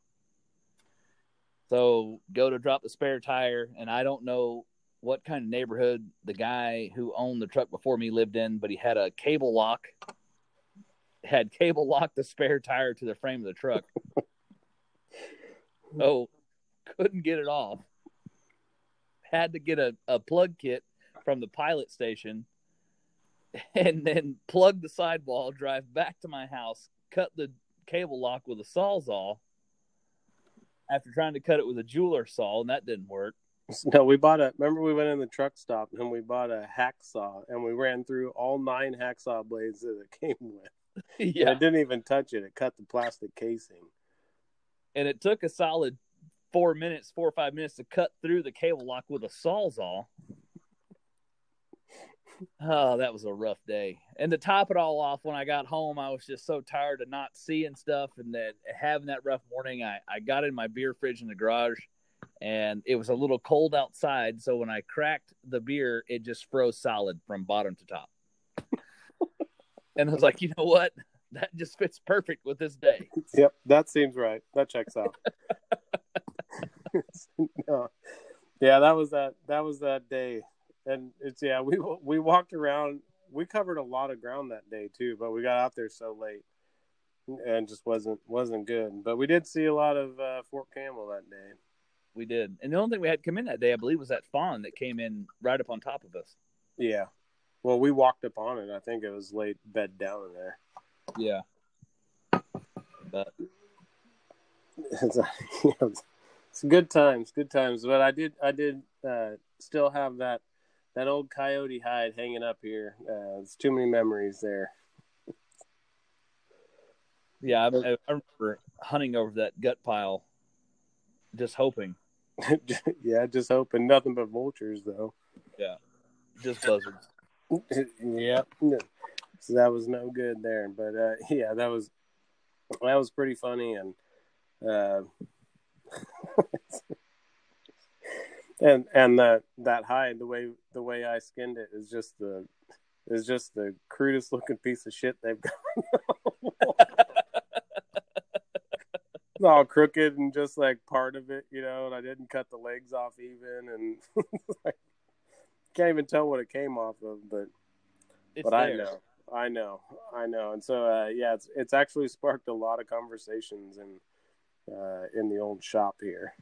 So go to drop the spare tire, and I don't know what kind of neighborhood the guy who owned the truck before me lived in, but he had a cable lock, had cable locked the spare tire to the frame of the truck. oh, couldn't get it off. Had to get a, a plug kit from the pilot station and then plug the sidewall, drive back to my house, cut the cable lock with a sawzall after trying to cut it with a jeweler saw, and that didn't work. No, we bought a. Remember, we went in the truck stop and we bought a hacksaw, and we ran through all nine hacksaw blades that it came with. yeah, and it didn't even touch it; it cut the plastic casing. And it took a solid four minutes, four or five minutes to cut through the cable lock with a sawzall. Oh, that was a rough day. And to top it all off, when I got home, I was just so tired of not seeing stuff and that having that rough morning. I, I got in my beer fridge in the garage and it was a little cold outside. So when I cracked the beer, it just froze solid from bottom to top. and I was like, you know what? That just fits perfect with this day. Yep, that seems right. That checks out. no. Yeah, that was that. That was that day and it's yeah we we walked around we covered a lot of ground that day too but we got out there so late and just wasn't wasn't good but we did see a lot of uh, fort campbell that day we did and the only thing we had come in that day i believe was that fawn that came in right up on top of us yeah well we walked up on it i think it was laid bed down in there yeah but it's, it's good times good times but i did i did uh, still have that that old coyote hide hanging up here. Uh, it's too many memories there. Yeah, I, I remember hunting over that gut pile, just hoping. yeah, just hoping nothing but vultures though. Yeah, just buzzards. yeah, so that was no good there. But uh, yeah, that was that was pretty funny and. Uh, and and that that hide the way the way I skinned it is just the is just the crudest looking piece of shit they've got. it's all crooked and just like part of it, you know. And I didn't cut the legs off even, and like, can't even tell what it came off of. But It's but there. I know, I know, I know. And so uh, yeah, it's it's actually sparked a lot of conversations in uh, in the old shop here.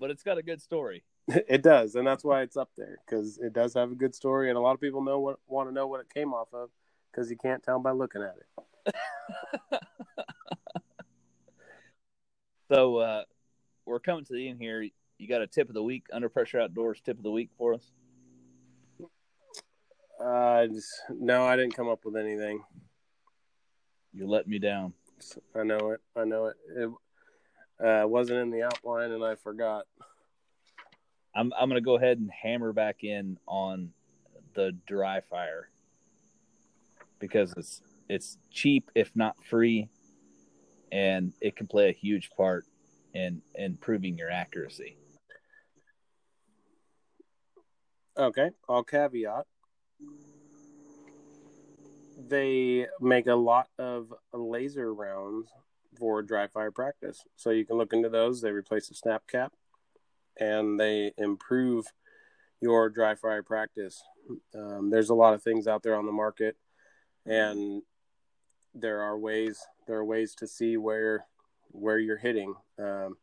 but it's got a good story. It does, and that's why it's up there because it does have a good story, and a lot of people know what want to know what it came off of because you can't tell by looking at it. So uh, we're coming to the end here. You got a tip of the week, under pressure outdoors tip of the week for us? Uh, just, no, I didn't come up with anything. You let me down. I know it. I know it. It uh, wasn't in the outline, and I forgot. I'm I'm gonna go ahead and hammer back in on the dry fire because it's it's cheap if not free, and it can play a huge part in improving your accuracy. Okay, I'll caveat. They make a lot of laser rounds for dry fire practice. So you can look into those. They replace the snap cap and they improve your dry fire practice. Um, there's a lot of things out there on the market, and there are ways there are ways to see where where you're hitting. Um,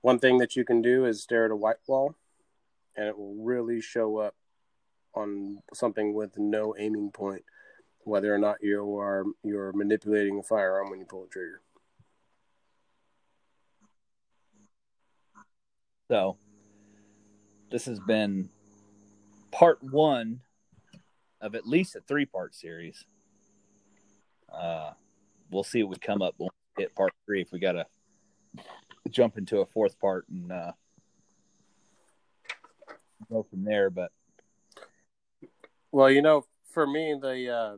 one thing that you can do is stare at a white wall, and it will really show up on something with no aiming point, whether or not you are you're manipulating a firearm when you pull the trigger. So this has been part one of at least a three part series. Uh, we'll see what we come up when we hit part three if we gotta jump into a fourth part and uh, go from there. But Well, you know, for me, the uh,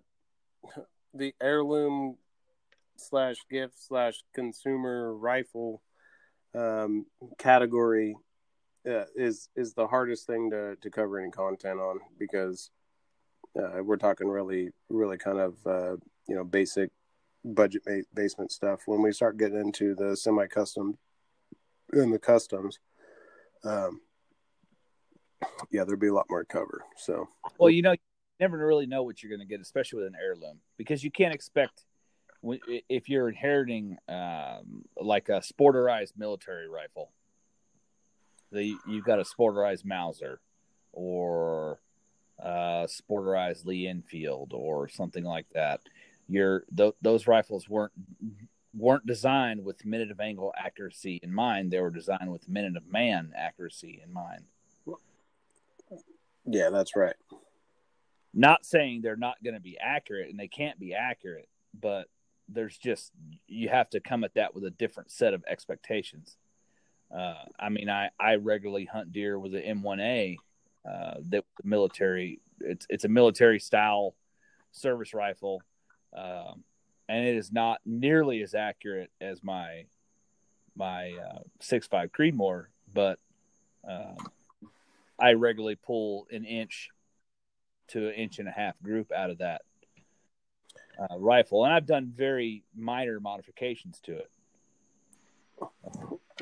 the heirloom slash gift slash consumer rifle um, category uh, is is the hardest thing to to cover any content on because uh, we're talking really really kind of uh, you know basic budget ba- basement stuff. When we start getting into the semi custom and the customs, um, yeah, there'd be a lot more cover. So. well, you know, never really know what you're going to get, especially with an heirloom, because you can't expect if you're inheriting um, like a sporterized military rifle. The you've got a sporterized Mauser or uh, sporterized Lee Enfield or something like that. Your th- those rifles weren't weren't designed with minute of angle accuracy in mind. They were designed with minute of man accuracy in mind. Yeah, that's right. Not saying they're not going to be accurate and they can't be accurate but there's just you have to come at that with a different set of expectations. Uh, i mean i i regularly hunt deer with an m1a uh, that military it's it's a military style service rifle um, and it is not nearly as accurate as my my uh, 6.5 creedmoor but um, i regularly pull an inch to an inch and a half group out of that uh, rifle, and I've done very minor modifications to it.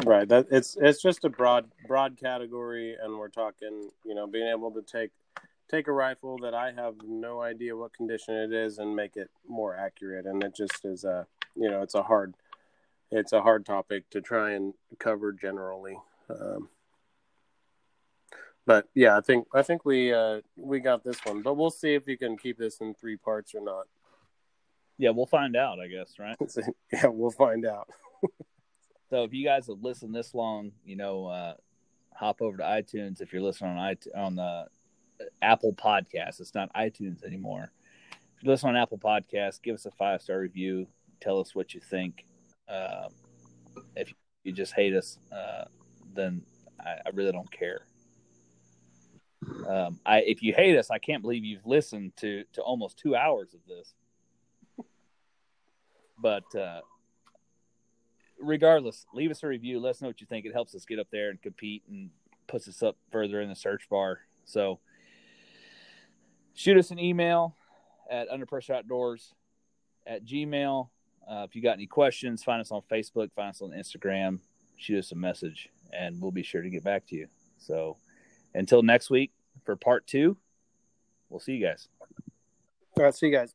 Right. That it's it's just a broad broad category, and we're talking, you know, being able to take take a rifle that I have no idea what condition it is and make it more accurate, and it just is a, you know, it's a hard it's a hard topic to try and cover generally. Um, but yeah, I think I think we uh, we got this one, but we'll see if you can keep this in three parts or not. Yeah, we'll find out, I guess, right? yeah, we'll find out. So if you guys have listened this long, you know, uh, hop over to iTunes if you're listening on iTunes, on the Apple Podcast. It's not iTunes anymore. If you listen on Apple Podcast, give us a five star review. Tell us what you think. Uh, if you just hate us, uh, then I, I, really don't care. Um, I if you hate us, I can't believe you've listened to to almost two hours of this. But uh, regardless, leave us a review. Let us know what you think. It helps us get up there and compete and puts us up further in the search bar. So shoot us an email at underpressure outdoors at gmail. Uh, if you got any questions, find us on Facebook, find us on Instagram, shoot us a message, and we'll be sure to get back to you. So until next week for part two, we'll see you guys. All right, see you guys.